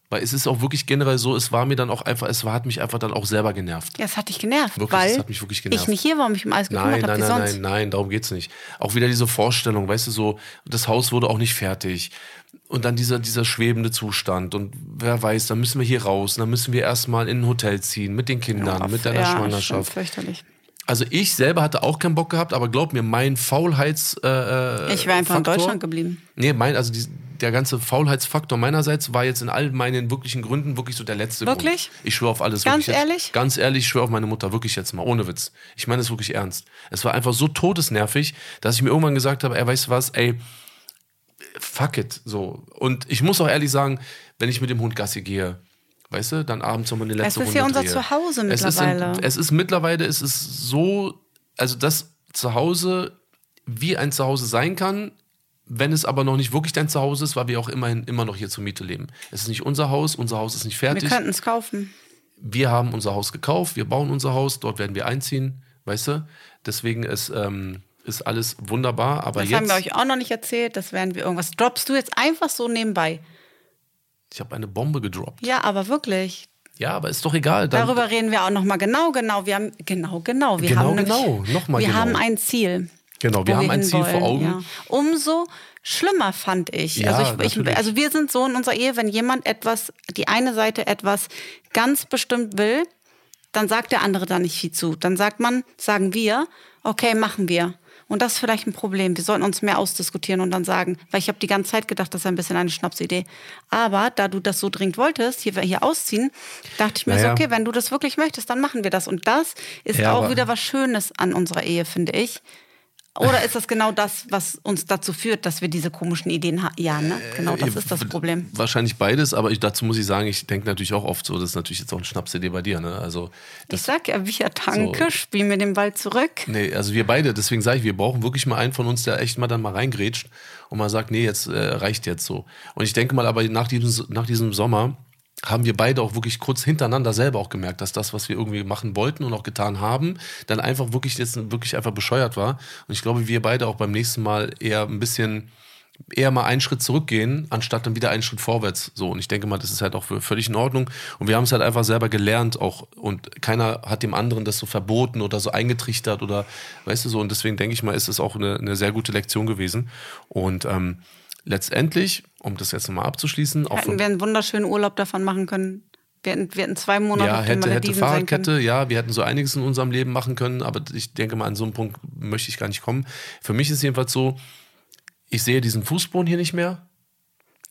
Weil es ist auch wirklich generell so, es war mir dann auch einfach, es war, hat mich einfach dann auch selber genervt. Ja, es hat dich genervt, Wirklich, weil es hat mich wirklich genervt. ich nicht hier war und mich um alles gekümmert Nein, habe, nein, wie nein, sonst. nein, nein, darum geht's nicht. Auch wieder diese Vorstellung, weißt du, so, das Haus wurde auch nicht fertig. Und dann dieser, dieser schwebende Zustand. Und wer weiß, dann müssen wir hier raus. Und dann müssen wir erstmal in ein Hotel ziehen mit den Kindern, mit deiner ja, Schwangerschaft. fürchterlich. Also ich selber hatte auch keinen Bock gehabt, aber glaub mir, mein Faulheits. Äh, äh, Ich wäre einfach in Faktor- Deutschland geblieben. Nee, mein, also die, der ganze Faulheitsfaktor meinerseits war jetzt in all meinen wirklichen Gründen wirklich so der letzte Wirklich? Grund. Ich schwöre auf alles. Ganz wirklich jetzt, ehrlich? Ganz ehrlich, ich schwöre auf meine Mutter, wirklich jetzt mal, ohne Witz. Ich meine es wirklich ernst. Es war einfach so todesnervig, dass ich mir irgendwann gesagt habe, ey, weißt du was, ey, fuck it, so. Und ich muss auch ehrlich sagen, wenn ich mit dem Hund Gassi gehe, weißt du, dann abends nochmal eine letzte Es ist Runde ja unser drehe. Zuhause Es ist, mittlerweile. in, es ist mittlerweile, es ist so, also das Zuhause, wie ein Zuhause sein kann, wenn es aber noch nicht wirklich dein Zuhause ist, weil wir auch immerhin immer noch hier zur Miete leben. Es ist nicht unser Haus, unser Haus ist nicht Wir fertig. könnten es kaufen. Wir haben unser Haus gekauft, wir bauen unser Haus, dort werden wir einziehen, weißt du? Deswegen ist, ähm, ist alles wunderbar, aber Das jetzt, haben wir euch auch noch nicht erzählt. Das werden wir irgendwas. Droppst du jetzt einfach so nebenbei? Ich habe eine Bombe gedroppt. Ja, aber wirklich. Ja, aber ist doch egal. Dann, Darüber reden wir auch noch mal genau, genau. Wir haben genau, genau. Wir Genau, haben genau. Noch mal Wir genau. haben ein Ziel. Genau, wir haben ein Ziel vor hinwollen, Augen. Ja. Umso schlimmer fand ich. Ja, also, ich, ich, also wir sind so in unserer Ehe, wenn jemand etwas, die eine Seite etwas ganz bestimmt will, dann sagt der andere da nicht viel zu. Dann sagt man, sagen wir, okay, machen wir. Und das ist vielleicht ein Problem. Wir sollten uns mehr ausdiskutieren und dann sagen, weil ich habe die ganze Zeit gedacht, das ist ein bisschen eine Schnapsidee. Aber da du das so dringend wolltest, hier, hier ausziehen, dachte ich mir Naja. so, okay, wenn du das wirklich möchtest, dann machen wir das. Und das ist Ja, auch wieder was Schönes an unserer Ehe, finde ich. Oder ist das genau das, was uns dazu führt, dass wir diese komischen Ideen haben? Ja, ne? Genau, das Äh, ist das Problem. Wahrscheinlich beides, aber ich, dazu muss ich sagen, ich denke natürlich auch oft so, das ist natürlich jetzt auch eine Schnapsidee bei dir, ne? Also, Ich sag ja, wir danke, So. spiel mir den Ball zurück. nee, also wir beide, deswegen sage ich, wir brauchen wirklich mal einen von uns, der echt mal dann mal reingrätscht und mal sagt, nee, jetzt äh, reicht jetzt so. Und ich denke mal, aber nach diesem, nach diesem Sommer haben wir beide auch wirklich kurz hintereinander selber auch gemerkt, dass das, was wir irgendwie machen wollten und auch getan haben, dann einfach wirklich jetzt wirklich einfach bescheuert war. Und ich glaube, wir beide auch beim nächsten Mal eher ein bisschen eher mal einen Schritt zurückgehen, anstatt dann wieder einen Schritt vorwärts. So, und ich denke mal, das ist halt auch völlig in Ordnung. Und wir haben es halt einfach selber gelernt auch. Und keiner hat dem anderen das so verboten oder so eingetrichtert oder, weißt du so. Und deswegen denke ich mal, ist es auch eine, eine sehr gute Lektion gewesen. Und ähm, letztendlich, um das jetzt nochmal abzuschließen, auch Hätten von, wir einen wunderschönen Urlaub davon machen können. Wir hätten, wir hätten zwei Monate ja, hätte, hätte. Fahrradkette, ja, wir hätten so einiges in unserem Leben machen können, aber ich denke mal, an so einen Punkt möchte ich gar nicht kommen. Für mich ist jedenfalls so, ich sehe diesen Fußboden hier nicht mehr.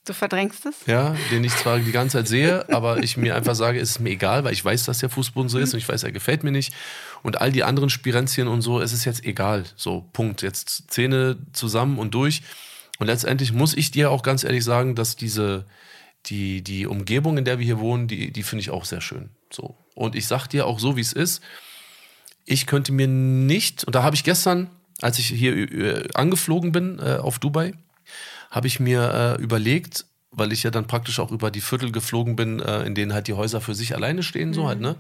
Du verdrängst es? ja, den ich zwar die ganze Zeit sehe, aber ich mir einfach sage, es ist mir egal, weil ich weiß, dass der Fußboden so ist und ich weiß, er gefällt mir nicht. Und all die anderen Spirenzien und so, es ist jetzt egal. So, Punkt. Jetzt Zähne zusammen und durch. Und letztendlich muss ich dir auch ganz ehrlich sagen, dass diese, die, die Umgebung, in der wir hier wohnen, die, die finde ich auch sehr schön. So. Und ich sag dir auch so, wie es ist, ich könnte mir nicht, und da habe ich gestern, als ich hier äh, angeflogen bin äh, auf Dubai, habe ich mir äh, überlegt, weil ich ja dann praktisch auch über die Viertel geflogen bin, äh, in denen halt die Häuser für sich alleine stehen, so halt, ne?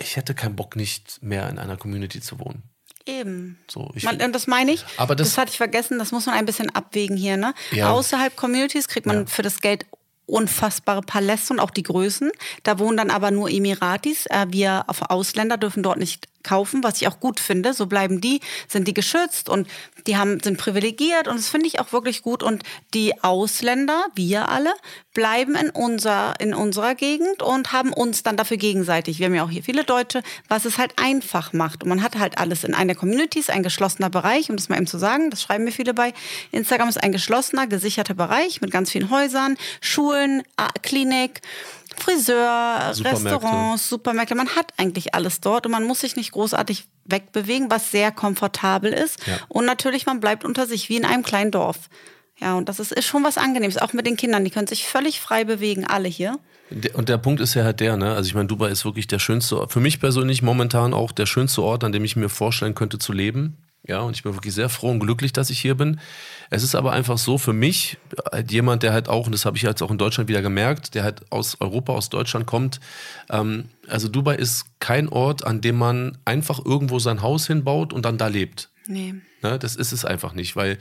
Ich hätte keinen Bock, nicht mehr in einer Community zu wohnen. Eben. So, ich, Man, und das meine ich. Aber das- das hatte ich vergessen. Das muss man ein bisschen abwägen hier. Ne? Ja. Außerhalb Communities kriegt man Ja. für das Geld unfassbare Paläste und auch die Größen. Da wohnen dann aber nur Emiratis. Äh, wir auf Ausländer dürfen dort nicht kaufen, was ich auch gut finde. So bleiben die, sind die geschützt und die haben, sind privilegiert und das finde ich auch wirklich gut. Und die Ausländer, wir alle, bleiben in, unser, in unserer Gegend und haben uns dann dafür gegenseitig. Wir haben ja auch hier viele Deutsche, was es halt einfach macht. Und man hat halt alles in einer Community, ist ein geschlossener Bereich, um das mal eben zu sagen, das schreiben mir viele bei. Instagram ist ein geschlossener, gesicherter Bereich mit ganz vielen Häusern, Schulen, Klinik. Friseur, Supermärkte. Restaurants, Supermärkte, man hat eigentlich alles dort und man muss sich nicht großartig wegbewegen, was sehr komfortabel ist. Ja. Und natürlich, man bleibt unter sich wie in einem kleinen Dorf. Ja, und das ist, ist schon was Angenehmes, auch mit den Kindern. Die können sich völlig frei bewegen, alle hier. Und der Punkt ist ja halt der, ne? Also ich meine, Dubai ist wirklich der schönste Ort, für mich persönlich momentan auch der schönste Ort, an dem ich mir vorstellen könnte zu leben. Ja, und ich bin wirklich sehr froh und glücklich, dass ich hier bin. Es ist aber einfach so für mich, halt jemand, der halt auch, und das habe ich jetzt auch in Deutschland wieder gemerkt, der halt aus Europa, aus Deutschland kommt. Ähm, also Dubai ist kein Ort, an dem man einfach irgendwo sein Haus hinbaut und dann da lebt. Nee. Ne, das ist es einfach nicht, weil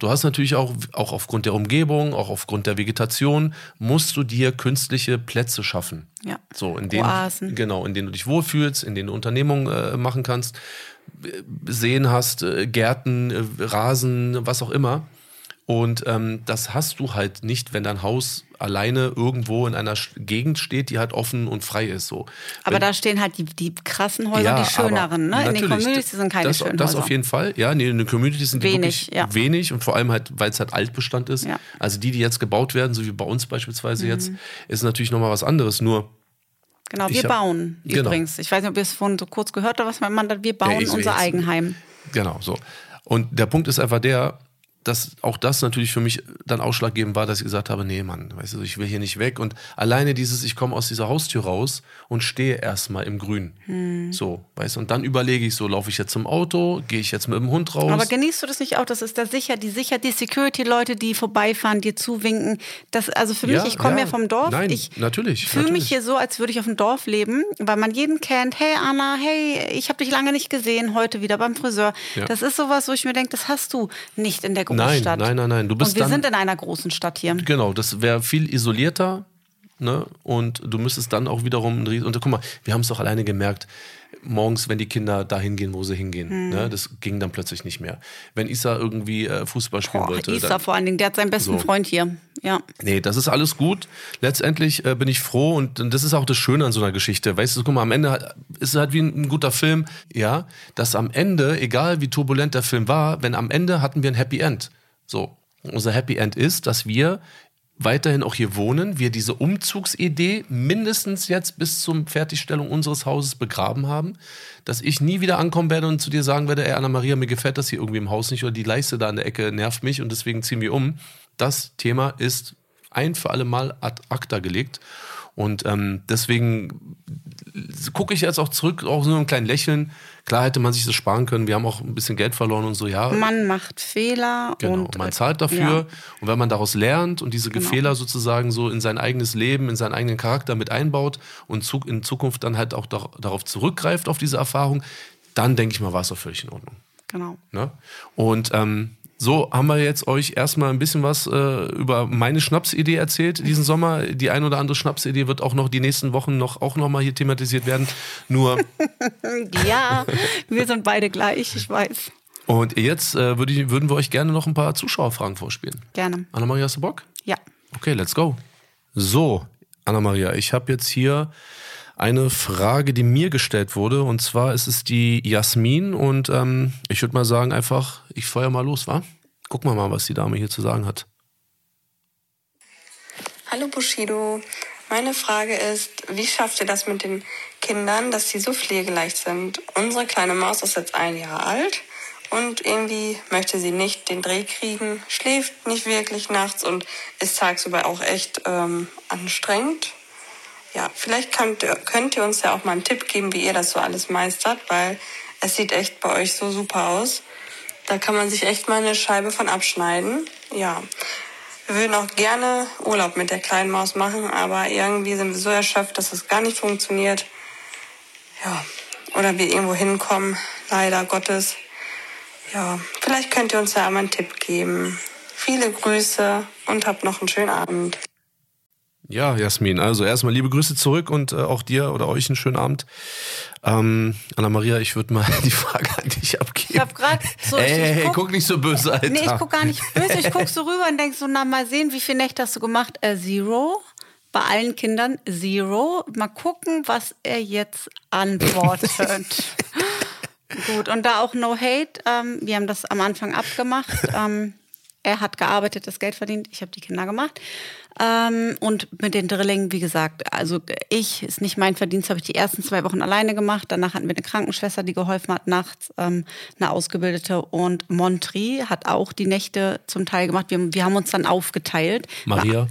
du hast natürlich auch, auch aufgrund der Umgebung, auch aufgrund der Vegetation, musst du dir künstliche Plätze schaffen. Ja. So, in denen, Oasen. Genau, in denen du dich wohlfühlst, in denen du Unternehmungen äh, machen kannst, Seen hast, äh, Gärten, äh, Rasen, was auch immer. Und ähm, das hast du halt nicht, wenn dein Haus alleine irgendwo in einer Gegend steht, die halt offen und frei ist. So. Aber Wenn- da stehen halt die, die krassen Häuser, ja, die schöneren. Ne? In den Communities sind keine das, schönen Das Häuser. auf jeden Fall. Ja, nee, in den Communities sind die Wenig, wirklich ja. wenig und vor allem halt, weil es halt Altbestand ist. Ja. Also die, die jetzt gebaut werden, so wie bei uns beispielsweise Mhm. jetzt, ist natürlich nochmal was anderes. Nur Genau, Ich wir hab- bauen Genau. übrigens. Ich weiß nicht, ob ihr es vorhin so kurz gehört habt, was mein Mann hat. Wir bauen ich- unser jetzt- Eigenheim. Genau, so. Und der Punkt ist einfach der, dass auch das natürlich für mich dann ausschlaggebend war, dass ich gesagt habe, nee, Mann, weißt du, ich will hier nicht weg. Und alleine dieses, ich komme aus dieser Haustür raus und stehe erstmal im Grün. Hm. So, weißt du, und dann überlege ich so, laufe ich jetzt zum Auto, gehe ich jetzt mit dem Hund raus? Aber genießt du das nicht auch? Das ist da sicher, die sicher, die Security-Leute, die vorbeifahren, dir zuwinken. Das, also für mich, Ja, ich komme ja. ja. vom Dorf. Nein, ich natürlich, fühle mich hier so, als würde ich auf dem Dorf leben, weil man jeden kennt. Hey Anna, hey, ich habe dich lange nicht gesehen, heute wieder beim Friseur. Ja. Das ist sowas, wo ich mir denke, das hast du nicht in der Nein, Großstadt. nein, nein, nein. Du bist Und wir dann- sind in einer großen Stadt hier. Genau, das wäre viel isolierter. Ne? Und du müsstest dann auch wiederum. ein Und guck mal, wir haben es doch alleine gemerkt. Morgens, wenn die Kinder dahin gehen, wo sie hingehen. Hm. Ne? Das ging dann plötzlich nicht mehr. Wenn Isa irgendwie äh, Fußball spielen Boah, wollte. Isa dann, vor allen Dingen, der hat seinen besten So. Freund hier. Ja. Nee, das ist alles gut. Letztendlich äh, bin ich froh und das ist auch das Schöne an so einer Geschichte. Weißt du, guck mal, am Ende ist es halt wie ein, ein guter Film, ja, dass am Ende, egal wie turbulent der Film war, wenn am Ende hatten wir ein Happy End. So. Unser Happy End ist, dass wir weiterhin auch hier wohnen, wir diese Umzugsidee mindestens jetzt bis zur Fertigstellung unseres Hauses begraben haben, dass ich nie wieder ankommen werde und zu dir sagen werde, ey Anna-Maria, mir gefällt das hier irgendwie im Haus nicht oder die Leiste da an der Ecke nervt mich und deswegen ziehen wir um. Das Thema ist ein für alle Mal ad acta gelegt und ähm, deswegen gucke ich jetzt auch zurück, auch so mit einem kleinen Lächeln. Klar hätte man sich das sparen können, wir haben auch ein bisschen Geld verloren und so, ja. Man macht Fehler Genau, und man äh, zahlt dafür. ja. Genau. Und wenn man daraus lernt und diese Fehler sozusagen so in sein eigenes Leben, in seinen eigenen Charakter mit einbaut und in Zukunft dann halt auch dar darauf zurückgreift, auf diese Erfahrung, dann denke ich mal, war es doch völlig in Ordnung. Genau. Ne? Und ähm, so haben wir jetzt euch erstmal ein bisschen was äh, über meine Schnapsidee erzählt diesen Sommer. Die ein oder andere Schnapsidee wird auch noch die nächsten Wochen noch auch noch mal hier thematisiert werden. Nur Ja, wir sind beide gleich, ich weiß. und jetzt äh, würde ich, würden wir euch gerne noch ein paar Zuschauerfragen vorspielen. Gerne. Anna-Maria, hast du Bock? Ja. Okay, let's go. So, Anna-Maria, ich habe jetzt hier eine Frage, die mir gestellt wurde. Und zwar ist es die Jasmin. Und ähm, ich würde mal sagen, einfach, ich feuer mal los, wa? Gucken wir mal, was die Dame hier zu sagen hat. Hallo Bushido. Meine Frage ist, wie schafft ihr das mit den Kindern, dass sie so pflegeleicht sind? Unsere kleine Maus ist jetzt ein Jahr alt und irgendwie möchte sie nicht den Dreh kriegen, schläft nicht wirklich nachts und ist tagsüber auch echt ähm, anstrengend. Ja, vielleicht könnt ihr, könnt ihr uns ja auch mal einen Tipp geben, wie ihr das so alles meistert, weil es sieht echt bei euch so super aus. Da kann man sich echt mal eine Scheibe von abschneiden. Ja. Wir würden auch gerne Urlaub mit der kleinen Maus machen, aber irgendwie sind wir so erschöpft, dass das gar nicht funktioniert. Ja. Oder wir irgendwo hinkommen, leider Gottes. Ja. Vielleicht könnt ihr uns ja einmal einen Tipp geben. Viele Grüße und habt noch einen schönen Abend. Ja, Jasmin, also erstmal liebe Grüße zurück und äh, auch dir oder euch einen schönen Abend. Ähm, Anna-Maria, ich würde mal die Frage an dich abgeben. Ich hab grad so- Ey, ich hey, guck- guck nicht so böse, Alter. Nee, ich guck gar nicht böse. Ich guck so rüber und denk so, na mal sehen, wie viele Nächte hast du gemacht? Äh, zero. Bei allen Kindern zero. Mal gucken, was er jetzt antwortet. Gut, und da auch no hate. Ähm, wir haben das am Anfang abgemacht. Ähm, er hat gearbeitet, das Geld verdient. Ich habe die Kinder gemacht. Ähm, und mit den Drillingen, wie gesagt, also ich, ist nicht mein Verdienst, habe ich die ersten zwei Wochen alleine gemacht. Danach hatten wir eine Krankenschwester, die geholfen hat nachts, ähm, eine Ausgebildete. Und Montri hat auch die Nächte zum Teil gemacht. Wir, wir haben uns dann aufgeteilt. Maria?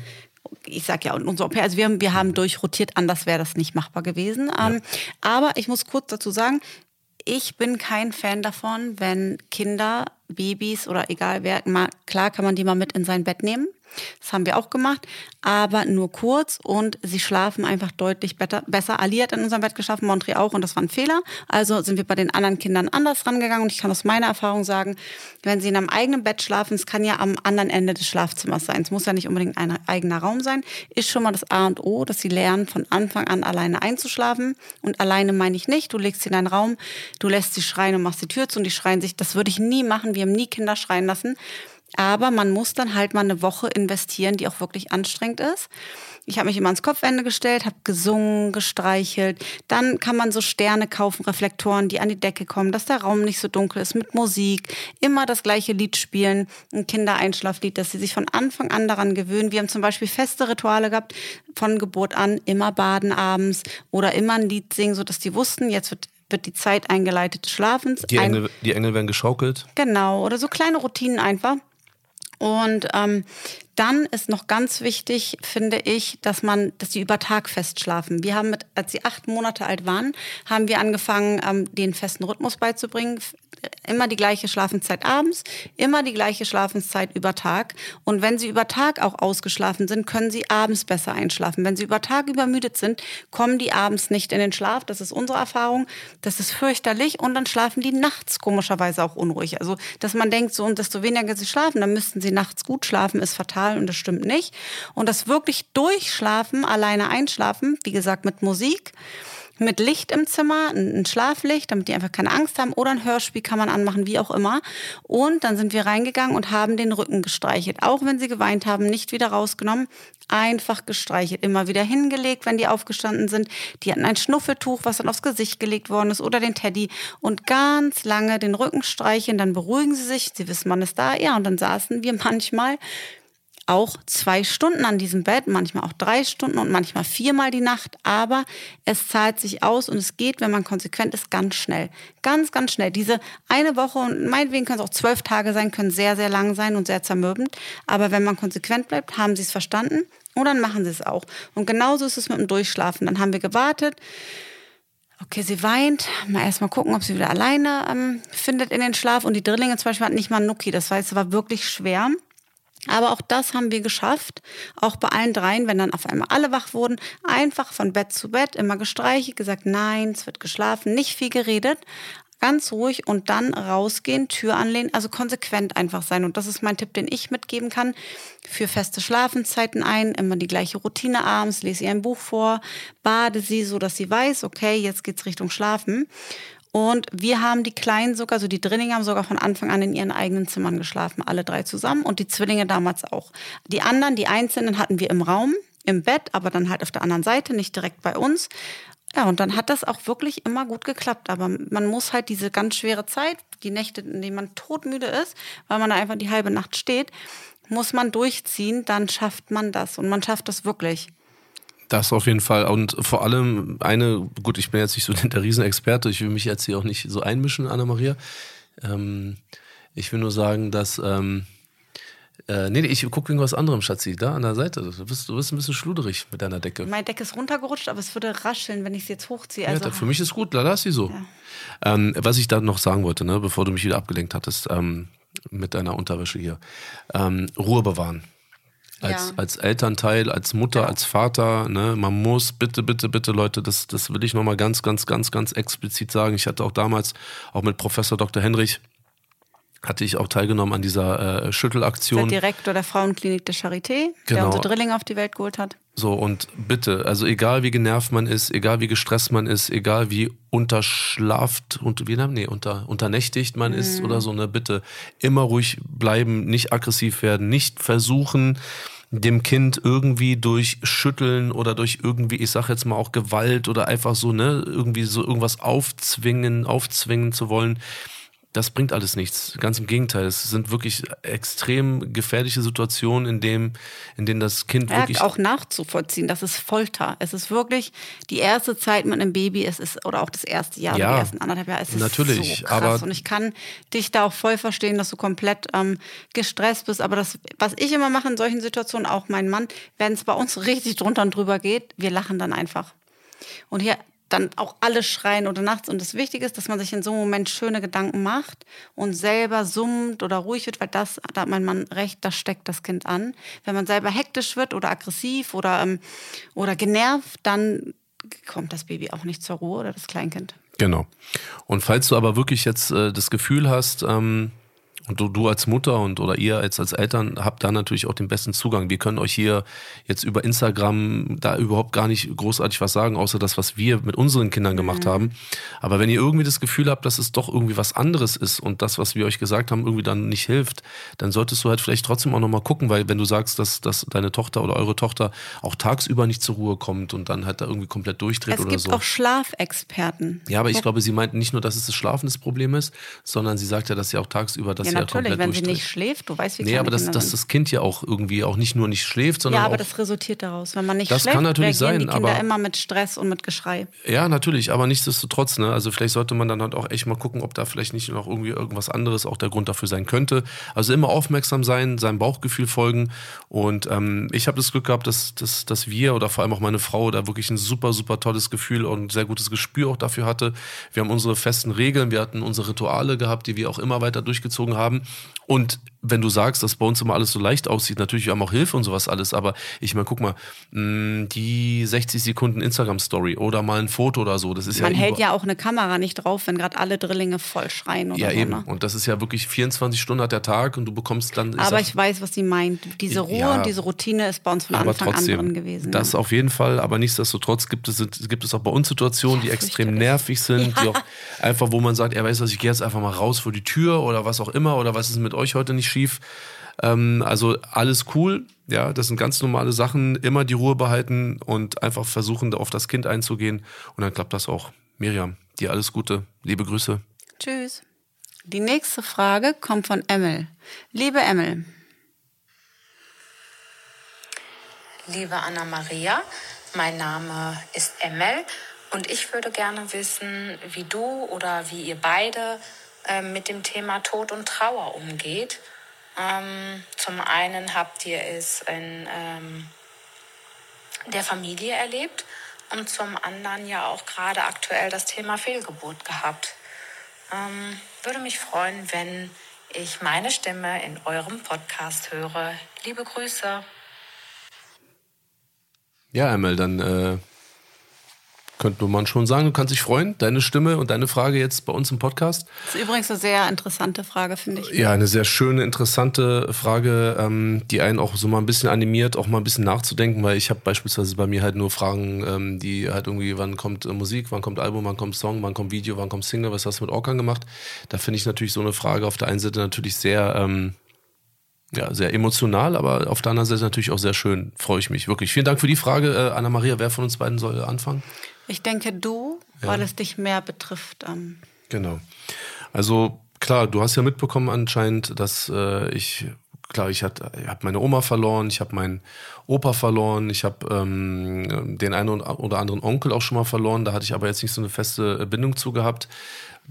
Ich sag ja, und unser Au pair, also wir haben, wir haben durchrotiert, anders wäre das nicht machbar gewesen. Ähm, Aber ich muss kurz dazu sagen, ich bin kein Fan davon, wenn Kinder, Babys oder egal wer, mal, klar kann man die mal mit in sein Bett nehmen. Das haben wir auch gemacht, aber nur kurz und sie schlafen einfach deutlich better, besser. Ali hat in unserem Bett geschlafen, Montri auch und das war ein Fehler. Also sind wir bei den anderen Kindern anders rangegangen und ich kann aus meiner Erfahrung sagen, wenn sie in einem eigenen Bett schlafen, es kann ja am anderen Ende des Schlafzimmers sein. Es muss ja nicht unbedingt ein eigener Raum sein, ist schon mal das A und O, dass sie lernen, von Anfang an alleine einzuschlafen. Und alleine meine ich nicht, du legst sie in einen Raum, du lässt sie schreien und machst die Tür zu und die schreien sich. Das würde ich nie machen. Wir haben nie Kinder schreien lassen. Aber man muss dann halt mal eine Woche investieren, die auch wirklich anstrengend ist. Ich habe mich immer ans Kopfende gestellt, habe gesungen, gestreichelt. Dann kann man so Sterne kaufen, Reflektoren, die an die Decke kommen, dass der Raum nicht so dunkel ist, mit Musik. Immer das gleiche Lied spielen, ein Kindereinschlaflied, dass sie sich von Anfang an daran gewöhnen. Wir haben zum Beispiel feste Rituale gehabt, von Geburt an, immer baden abends oder immer ein Lied singen, sodass die wussten, jetzt wird wird die Zeit eingeleitet des Schlafens. Die Engel, die Engel werden geschaukelt. Genau, oder so kleine Routinen einfach. Und ähm, dann ist noch ganz wichtig, finde ich, dass man, dass die über Tag fest schlafen. Wir haben mit, als sie acht Monate alt waren, haben wir angefangen, ähm, den festen Rhythmus beizubringen. Immer die gleiche Schlafenszeit abends, immer die gleiche Schlafenszeit über Tag. Und wenn sie über Tag auch ausgeschlafen sind, können sie abends besser einschlafen. Wenn sie über Tag übermüdet sind, kommen die abends nicht in den Schlaf. Das ist unsere Erfahrung. Das ist fürchterlich. Und dann schlafen die nachts komischerweise auch unruhig. Also, dass man denkt, so und desto weniger sie schlafen, dann müssten sie nachts gut schlafen, ist fatal Zahl und das stimmt nicht. Und das wirklich durchschlafen, alleine einschlafen, wie gesagt mit Musik, mit Licht im Zimmer, ein Schlaflicht, damit die einfach keine Angst haben oder ein Hörspiel kann man anmachen, wie auch immer. Und dann sind wir reingegangen und haben den Rücken gestreichelt. Auch wenn sie geweint haben, nicht wieder rausgenommen, einfach gestreichelt. Immer wieder hingelegt, wenn die aufgestanden sind. Die hatten ein Schnuffeltuch, was dann aufs Gesicht gelegt worden ist oder den Teddy und ganz lange den Rücken streicheln, dann beruhigen sie sich. Sie wissen, man ist da. Ja, und dann saßen wir manchmal auch zwei Stunden an diesem Bett, manchmal auch drei Stunden und manchmal viermal die Nacht. Aber es zahlt sich aus und es geht, wenn man konsequent ist, ganz schnell. Ganz, ganz schnell. Diese eine Woche und meinetwegen können es auch zwölf Tage sein, können sehr, sehr lang sein und sehr zermürbend. Aber wenn man konsequent bleibt, haben sie es verstanden und dann machen sie es auch. Und genauso ist es mit dem Durchschlafen. Dann haben wir gewartet. Okay, sie weint. Mal erstmal gucken, ob sie wieder alleine ähm, findet in den Schlaf. Und die Drillinge zum Beispiel hat nicht mal einen Nuki. Das heißt, es war wirklich schwer. Aber auch das haben wir geschafft. Auch bei allen dreien, wenn dann auf einmal alle wach wurden, einfach von Bett zu Bett, immer gestreichelt, gesagt, nein, es wird geschlafen, nicht viel geredet, ganz ruhig und dann rausgehen, Tür anlehnen, also konsequent einfach sein. Und das ist mein Tipp, den ich mitgeben kann. Für feste Schlafenszeiten ein, immer die gleiche Routine abends, lese ihr ein Buch vor, bade sie, so dass sie weiß, okay, jetzt geht's Richtung Schlafen. Und wir haben die Kleinen sogar, also die Drillinge haben sogar von Anfang an in ihren eigenen Zimmern geschlafen, alle drei zusammen und die Zwillinge damals auch. Die anderen, die Einzelnen hatten wir im Raum, im Bett, aber dann halt auf der anderen Seite, nicht direkt bei uns. Ja, und dann hat das auch wirklich immer gut geklappt. Aber man muss halt diese ganz schwere Zeit, die Nächte, in denen man todmüde ist, weil man da einfach die halbe Nacht steht, muss man durchziehen, dann schafft man das. Und man schafft das wirklich. Das auf jeden Fall. Und vor allem eine, gut, ich bin jetzt nicht so der Riesenexperte, ich will mich jetzt hier auch nicht so einmischen, Anna-Maria. Ähm, ich will nur sagen, dass. Ähm, äh, nee, ich gucke wegen was anderem, Schatzi, da an der Seite. Du bist, du bist ein bisschen schluderig mit deiner Decke. Meine Decke ist runtergerutscht, aber es würde rascheln, wenn ich sie jetzt hochziehe. Also, ja, für mich ist gut, lass sie so. Ja. Ähm, was ich da noch sagen wollte, ne, bevor du mich wieder abgelenkt hattest ähm, mit deiner Unterwäsche hier. Ähm, Ruhe bewahren als, ja. als Elternteil, als Mutter, ja. als Vater. Ne? Man muss bitte, bitte, bitte, Leute, das, das will ich nochmal ganz, ganz, ganz, ganz explizit sagen. Ich hatte auch damals, auch mit Professor Dr. Henrich, hatte ich auch teilgenommen an dieser äh, Schüttelaktion. Der Direktor der Frauenklinik der Charité, genau. der unsere Drilling auf die Welt geholt hat. So, und bitte, also egal wie genervt man ist, egal wie gestresst man ist, egal wie unterschlaft und wie, nee, unter, unternächtigt man mhm. ist oder so, ne, bitte immer ruhig bleiben, nicht aggressiv werden, nicht versuchen, dem Kind irgendwie durch Schütteln oder durch irgendwie, ich sag jetzt mal auch Gewalt oder einfach so, ne, irgendwie so irgendwas aufzwingen, aufzwingen zu wollen das bringt alles nichts. Ganz im Gegenteil. Es sind wirklich extrem gefährliche Situationen, in, dem, in denen das Kind ja, wirklich. auch nachzuvollziehen. Das ist Folter. Es ist wirklich die erste Zeit mit einem Baby, es ist, oder auch das erste Jahr, ja, die ersten anderthalb Jahre. Es ist natürlich, so krass. Aber Und ich kann dich da auch voll verstehen, dass du komplett ähm, gestresst bist. Aber das, was ich immer mache in solchen Situationen, auch mein Mann, wenn es bei uns richtig drunter und drüber geht, wir lachen dann einfach. Und hier dann auch alle schreien oder nachts. Und das Wichtige ist, dass man sich in so einem Moment schöne Gedanken macht und selber summt oder ruhig wird, weil das, da hat mein Mann recht, das steckt das Kind an. Wenn man selber hektisch wird oder aggressiv oder, ähm, oder genervt, dann kommt das Baby auch nicht zur Ruhe oder das Kleinkind. Genau. Und falls du aber wirklich jetzt äh, das Gefühl hast, ähm, und du, du als Mutter und oder ihr als, als Eltern habt da natürlich auch den besten Zugang. Wir können euch hier jetzt über Instagram da überhaupt gar nicht großartig was sagen, außer das, was wir mit unseren Kindern gemacht mhm. haben. Aber wenn ihr irgendwie das Gefühl habt, dass es doch irgendwie was anderes ist und das, was wir euch gesagt haben, irgendwie dann nicht hilft, dann solltest du halt vielleicht trotzdem auch nochmal gucken, weil wenn du sagst, dass, dass deine Tochter oder eure Tochter auch tagsüber nicht zur Ruhe kommt und dann halt da irgendwie komplett durchdreht es oder so. Es gibt auch Schlafexperten. Ja, aber ich glaube, sie meint nicht nur, dass es das Schlafen das Problem ist, sondern sie sagt ja, dass sie auch tagsüber, dass ja, sie ja natürlich, wenn sie nicht schläft, du weißt, wie Nee, aber dass, dass das Kind ja auch irgendwie auch nicht nur nicht schläft, sondern Ja, aber auch, das resultiert daraus. Wenn man nicht das schläft, kann natürlich sein, die Kinder aber, immer mit Stress und mit Geschrei. Ja, natürlich, aber nichtsdestotrotz, ne, also vielleicht sollte man dann halt auch echt mal gucken, ob da vielleicht nicht noch irgendwie irgendwas anderes auch der Grund dafür sein könnte. Also immer aufmerksam sein, seinem Bauchgefühl folgen und ähm, ich habe das Glück gehabt, dass, dass, dass wir oder vor allem auch meine Frau da wirklich ein super, super tolles Gefühl und sehr gutes Gespür auch dafür hatte. Wir haben unsere festen Regeln, wir hatten unsere Rituale gehabt, die wir auch immer weiter durchgezogen haben und wenn du sagst, dass bei uns immer alles so leicht aussieht, natürlich, wir haben auch Hilfe und sowas alles, aber ich meine, guck mal, mh, die 60 Sekunden Instagram-Story oder mal ein Foto oder so, das ist Man ja. Man hält ja auch eine Kamera nicht drauf, wenn gerade alle Drillinge voll schreien oder Ja, so, eben. Ne? Und das ist ja wirklich 24 Stunden hat der Tag und du bekommst dann. aber sag, ich weiß, was sie meint. Diese Ruhe Ja. und diese Routine ist bei uns von Anfang an drin gewesen. Das ja. auf jeden Fall, aber nichtsdestotrotz gibt es, gibt es auch bei uns Situationen, die Ja, extrem fürchterlich. nervig sind, die auch einfach, wo man sagt, er weiß was, ich gehe jetzt einfach mal raus vor die Tür oder was auch immer oder was ist mit euch heute nicht schief. Ähm, also alles cool, ja, das sind ganz normale Sachen, immer die Ruhe behalten und einfach versuchen, auf das Kind einzugehen und dann klappt das auch. Miriam, dir alles Gute, liebe Grüße. Tschüss. Die nächste Frage kommt von Emil. Liebe Emil, Liebe Anna-Maria, mein Name ist Emel und ich würde gerne wissen, wie du oder wie ihr beide äh, mit dem Thema Tod und Trauer umgeht. Ähm, zum einen habt ihr es in ähm, der Familie erlebt und zum anderen ja auch gerade aktuell das Thema Fehlgeburt gehabt. Ähm, würde mich freuen, wenn ich meine Stimme in eurem Podcast höre. Liebe Grüße. Ja, Emel, dann äh, könnte man schon sagen, du kannst dich freuen, deine Stimme und deine Frage jetzt bei uns im Podcast. das ist übrigens eine sehr interessante Frage, finde ich. Ja, eine sehr schöne, interessante Frage, ähm, die einen auch so mal ein bisschen animiert, auch mal ein bisschen nachzudenken, weil ich habe beispielsweise bei mir halt nur Fragen, ähm, die halt irgendwie, wann kommt äh, Musik, wann kommt Album, wann kommt Song, wann kommt Video, wann kommt Single, was hast du mit Orkan gemacht? Da finde ich natürlich so eine Frage auf der einen Seite natürlich sehr, ähm, ja, sehr emotional, aber auf der anderen Seite natürlich auch sehr schön. Freue ich mich wirklich. Vielen Dank für die Frage, äh, Anna-Maria. Wer von uns beiden soll anfangen? Ich denke, du, weil es dich mehr betrifft. Ähm, Genau. Also klar, du hast ja mitbekommen anscheinend, dass äh, ich klar, ich habe hab meine Oma verloren, ich habe meinen Opa verloren, ich habe ähm, den einen oder anderen Onkel auch schon mal verloren. Da hatte ich aber jetzt nicht so eine feste Bindung zu gehabt.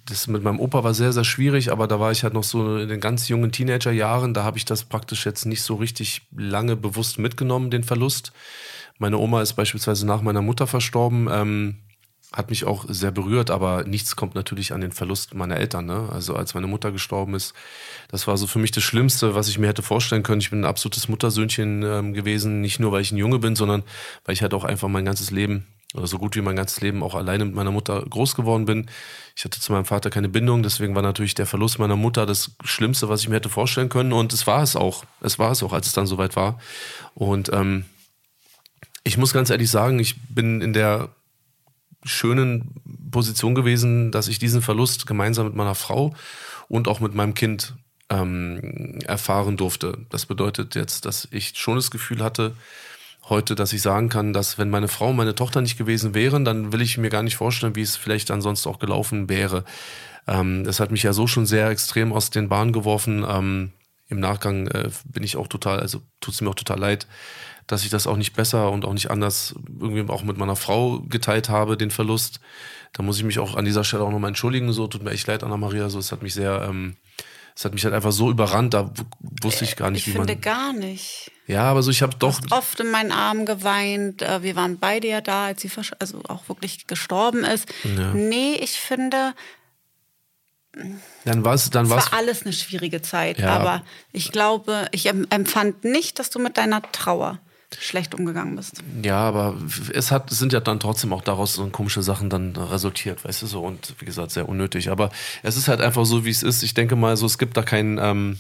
Das mit meinem Opa war sehr, sehr schwierig, aber da war ich halt noch so in den ganz jungen Teenagerjahren. Da habe ich das praktisch jetzt nicht so richtig lange bewusst mitgenommen, den Verlust. Meine Oma ist beispielsweise nach meiner Mutter verstorben. Ähm, hat mich auch sehr berührt, aber nichts kommt natürlich an den Verlust meiner Eltern. Ne? Also als meine Mutter gestorben ist, das war so für mich das Schlimmste, was ich mir hätte vorstellen können. Ich bin ein absolutes Muttersöhnchen ähm, gewesen, nicht nur weil ich ein Junge bin, sondern weil ich halt auch einfach mein ganzes Leben oder so gut wie mein ganzes Leben auch alleine mit meiner Mutter groß geworden bin. Ich hatte zu meinem Vater keine Bindung, deswegen war natürlich der Verlust meiner Mutter das Schlimmste, was ich mir hätte vorstellen können. Und es war es auch. Es war es auch, als es dann soweit war. Und ähm, ich muss ganz ehrlich sagen, ich bin in der schönen Position gewesen, dass ich diesen Verlust gemeinsam mit meiner Frau und auch mit meinem Kind ähm, erfahren durfte. Das bedeutet jetzt, dass ich schon das Gefühl hatte, heute, dass ich sagen kann, dass wenn meine Frau und meine Tochter nicht gewesen wären, dann will ich mir gar nicht vorstellen, wie es vielleicht ansonsten auch gelaufen wäre. Ähm, das hat mich ja so schon sehr extrem aus den Bahnen geworfen. Ähm, Im Nachgang äh, bin ich auch total, also tut es mir auch total leid, dass ich das auch nicht besser und auch nicht anders irgendwie auch mit meiner Frau geteilt habe, den Verlust. Da muss ich mich auch an dieser Stelle auch nochmal entschuldigen. So, tut mir echt leid, Anna-Maria. So, es hat mich sehr, ähm, Es hat mich halt einfach so überrannt, da wusste ich gar nicht, Ich wie man. finde gar nicht. Ja, aber so, ich habe doch. Oft in meinen Armen geweint. Äh, Wir waren beide ja da, als sie also auch wirklich gestorben ist. Nee, ich finde, Dann war es, dann es war alles eine schwierige Zeit. Ja. Aber ich glaube, ich em- empfand nicht, dass du mit deiner Trauer schlecht umgegangen bist. Ja, aber es hat, sind ja dann trotzdem auch daraus so komische Sachen dann resultiert, weißt du so. Und wie gesagt, sehr unnötig. Aber es ist halt einfach so, wie es ist. Ich denke mal, so, es gibt da kein, ähm,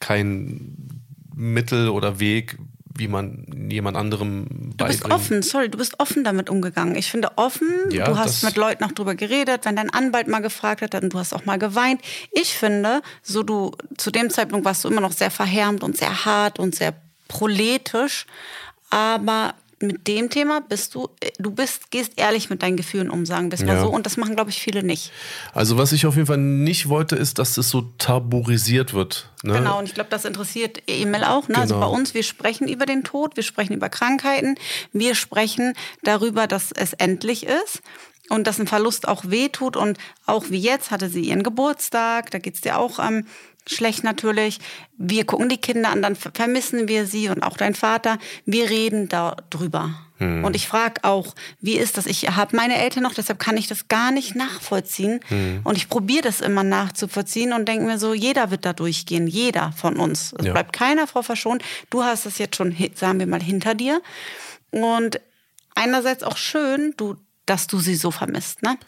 kein Mittel oder Weg, wie man jemand anderem Du bist offen, sorry, du bist offen damit umgegangen. Ich finde offen, Ja, du hast mit Leuten auch drüber geredet, wenn dein Anwalt mal gefragt hat, dann du hast auch mal geweint. Ich finde, so du zu dem Zeitpunkt warst du immer noch sehr verhärmt und sehr hart und sehr proletisch, aber mit dem Thema bist du, du bist, gehst ehrlich mit deinen Gefühlen um, sagen wir es mal Ja. so. Und das machen, glaube ich, viele nicht. Also was ich auf jeden Fall nicht wollte, ist, dass es so tabuisiert wird. Ne? Genau, und ich glaube, das interessiert Emil auch. Ne? Also Genau. bei uns, wir sprechen über den Tod, wir sprechen über Krankheiten, wir sprechen darüber, dass es endlich ist und dass ein Verlust auch wehtut. Und auch wie jetzt hatte sie ihren Geburtstag, da geht's dir auch ähm, schlecht natürlich. Wir gucken die Kinder an, dann ver- vermissen wir sie und auch dein Vater. Wir reden darüber. Hm. Und ich frage auch, wie ist das? Ich habe meine Eltern noch, deshalb kann ich das gar nicht nachvollziehen. Hm. Und ich probiere das immer nachzuvollziehen und denke mir so, jeder wird da durchgehen, jeder von uns. Es Ja. bleibt keiner vor verschont. Du hast es jetzt schon, sagen wir mal, hinter dir. Und einerseits auch schön, du, dass du sie so vermisst, ne?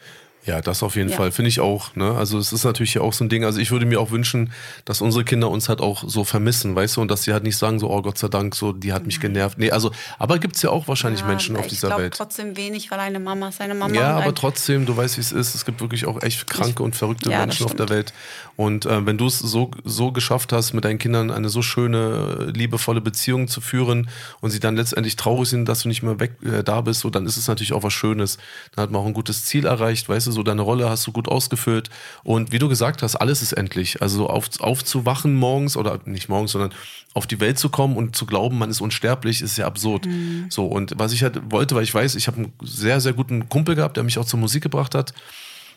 Ja, das auf jeden Ja. Fall, finde ich auch. Ne? Also es ist natürlich ja auch so ein Ding, also ich würde mir auch wünschen, dass unsere Kinder uns halt auch so vermissen, weißt du, und dass sie halt nicht sagen, so, oh Gott sei Dank, so, die hat mich genervt. Nee, also, aber gibt's ja auch wahrscheinlich Menschen Ja, auf ich dieser glaub Welt. trotzdem wenig, weil eine Mama ist eine Mama. Ja, aber trotzdem, du weißt, wie es ist. Es gibt wirklich auch echt kranke und verrückte Ja, Menschen auf der. Welt. Und äh, wenn du es so, so geschafft hast, mit deinen Kindern eine so schöne, liebevolle Beziehung zu führen und sie dann letztendlich traurig sind, dass du nicht mehr weg äh, da bist, so, dann ist es natürlich auch was Schönes. Dann hat man auch ein gutes Ziel erreicht, weißt du, so deine Rolle hast du gut ausgefüllt. Und wie du gesagt hast, alles ist endlich. Also auf, aufzuwachen morgens oder nicht morgens, sondern auf die Welt zu kommen und zu glauben, man ist unsterblich, ist ja absurd. So, und was ich halt wollte, weil ich weiß, ich habe einen sehr, sehr guten Kumpel gehabt, der mich auch zur Musik gebracht hat.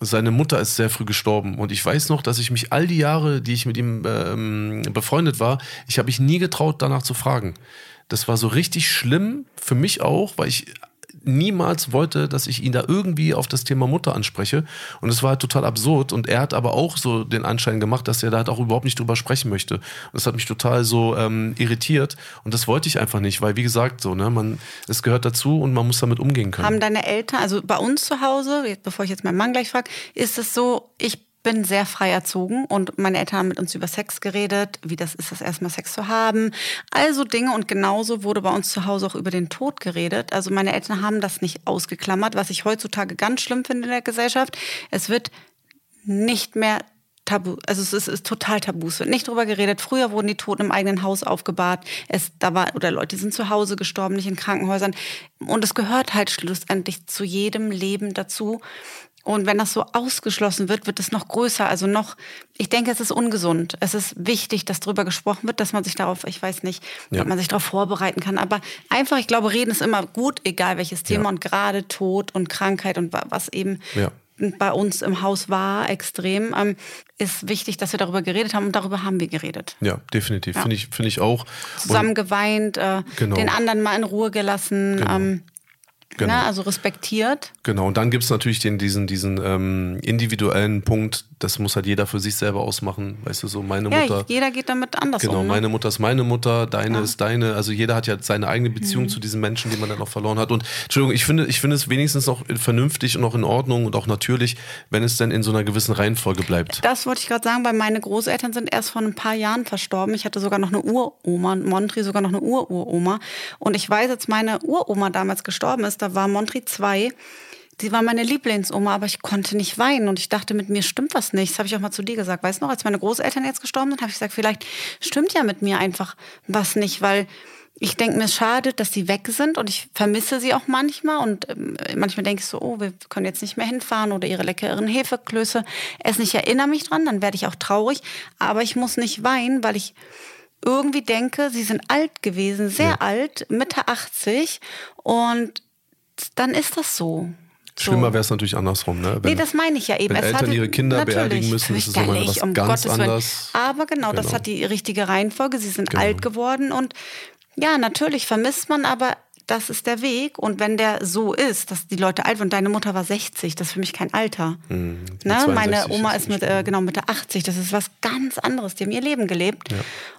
Seine Mutter ist sehr früh gestorben und ich weiß noch, dass ich mich all die Jahre, die ich mit ihm ähm, befreundet war, ich habe mich nie getraut, danach zu fragen. Das war so richtig schlimm für mich auch, weil ich niemals wollte, dass ich ihn da irgendwie auf das Thema Mutter anspreche. Und es war halt total absurd. Und er hat aber auch so den Anschein gemacht, dass er da halt auch überhaupt nicht drüber sprechen möchte. Und das hat mich total so ähm, irritiert. Und das wollte ich einfach nicht, weil wie gesagt, so, ne, man, es gehört dazu und man muss damit umgehen können. Haben deine Eltern, also bei uns zu Hause, bevor ich jetzt meinen Mann gleich frage, ist es so, ich bin sehr frei erzogen und meine Eltern haben mit uns über Sex geredet, wie das ist, das erstmal Sex zu haben. Also Dinge und genauso wurde bei uns zu Hause auch über den Tod geredet. Also meine Eltern haben das nicht ausgeklammert, was ich heutzutage ganz schlimm finde in der Gesellschaft. Es wird nicht mehr tabu, also es ist, ist total tabu. Es wird nicht drüber geredet. Früher wurden die Toten im eigenen Haus aufgebahrt. Es, da war, oder Leute sind zu Hause gestorben, nicht in Krankenhäusern. Und es gehört halt schlussendlich zu jedem Leben dazu. Und wenn das so ausgeschlossen wird, wird es noch größer. Also noch, ich denke, es ist ungesund. Es ist wichtig, dass drüber gesprochen wird, dass man sich darauf, ich weiß nicht, Ja. ob man sich darauf vorbereiten kann. Aber einfach, ich glaube, reden ist immer gut, egal welches Thema. Ja. Und gerade Tod und Krankheit und wa- was eben Ja. bei uns im Haus war, extrem, ähm, ist wichtig, dass wir darüber geredet haben. Und darüber haben wir geredet. Ja, definitiv. Finde ich, finde ich auch. Zusammen geweint, äh, Genau. den anderen mal in Ruhe gelassen. Genau. Ähm, Genau. ne, also respektiert. Genau, und dann gibt's natürlich den, diesen, diesen ähm, individuellen Punkt, das muss halt jeder für sich selber ausmachen. Weißt du, so meine Ja, Mutter. jeder geht damit anders Genau, um. Ne? meine Mutter ist meine Mutter, deine ist deine. Also jeder hat ja seine eigene Beziehung zu diesen Menschen, die man dann auch verloren hat. Und Entschuldigung, ich finde, ich finde es wenigstens noch vernünftig und auch in Ordnung und auch natürlich, wenn es dann in so einer gewissen Reihenfolge bleibt. Das wollte ich gerade sagen, weil meine Großeltern sind erst vor ein paar Jahren verstorben. Ich hatte sogar noch eine Uroma, Montri sogar noch eine Ururoma. Und ich weiß, als meine Uroma damals gestorben ist, da war Montri zwei. Sie war meine Lieblingsoma, aber ich konnte nicht weinen und ich dachte, mit mir stimmt was nicht. Das habe ich auch mal zu dir gesagt. Weißt du noch, als meine Großeltern jetzt gestorben sind, habe ich gesagt, vielleicht stimmt ja mit mir einfach was nicht, weil ich denke mir, es schade, dass sie weg sind und ich vermisse sie auch manchmal und ähm, manchmal denke ich so, oh, wir können jetzt nicht mehr hinfahren oder ihre leckeren Hefeklöße essen. Ich erinnere mich dran, dann werde ich auch traurig, aber ich muss nicht weinen, weil ich irgendwie denke, sie sind alt gewesen, sehr alt, Mitte 80 und dann ist das so. So. Schlimmer wäre es natürlich andersrum, ne? nee, das meine ich ja eben. wenn Es Eltern hatte- ihre Kinder beerdigen müssen, ist es nochmal was um ganz Gottes Willen. anderes. Aber genau, das Genau. hat die richtige Reihenfolge. Sie sind Genau. alt geworden und ja, natürlich vermisst man, aber das ist der Weg. Und wenn der so ist, dass die Leute alt werden, und deine Mutter war 60, das ist für mich kein Alter. mit Ne? Meine 62 Oma ist mit, äh, genau, Mitte 80, das ist was ganz anderes. Die haben ihr Leben gelebt.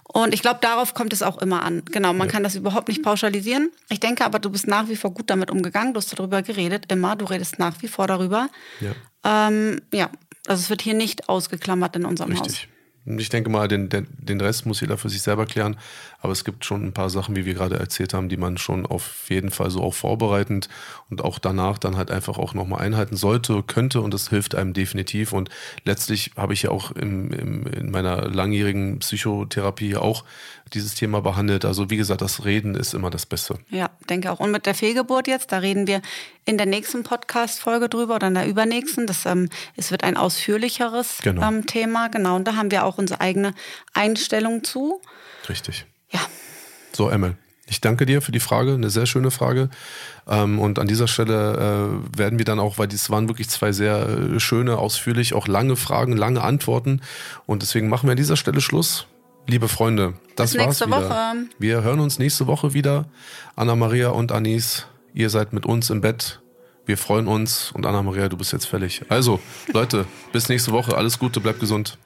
Und ich glaube, darauf kommt es auch immer an. Genau, man kann das überhaupt nicht pauschalisieren. Ich denke aber, du bist nach wie vor gut damit umgegangen. Du hast darüber geredet, immer. Du redest nach wie vor darüber. Ja. Ähm, ja, also es wird hier nicht ausgeklammert in unserem Haus. Richtig. Und Ich denke mal, den, den, den Rest muss jeder für sich selber klären. Aber es gibt schon ein paar Sachen, wie wir gerade erzählt haben, die man schon auf jeden Fall so auch vorbereitend und auch danach dann halt einfach auch nochmal einhalten sollte, könnte. Und das hilft einem definitiv. Und letztlich habe ich ja auch im, im, in meiner langjährigen Psychotherapie auch dieses Thema behandelt. Also wie gesagt, das Reden ist immer das Beste. Ja, denke auch. Und mit der Fehlgeburt jetzt, da reden wir in der nächsten Podcast-Folge drüber oder in der übernächsten. Das, ähm, es wird ein ausführlicheres Genau. ähm, Thema, genau. Und da haben wir auch unsere eigene Einstellung zu. Richtig. Ja, So, Emmel, ich danke dir für die Frage, eine sehr schöne Frage. Ähm, und an dieser Stelle äh, werden wir dann auch, weil dies waren wirklich zwei sehr äh, schöne, ausführlich, auch lange Fragen, lange Antworten. Und deswegen machen wir an dieser Stelle Schluss. Liebe Freunde, das Bis war's nächste wieder. Woche. Wir hören uns nächste Woche wieder. Anna-Maria und Anis, ihr seid mit uns im Bett. Wir freuen uns. Und Anna-Maria, du bist jetzt fällig. Also, Leute, bis nächste Woche. Alles Gute, bleibt gesund.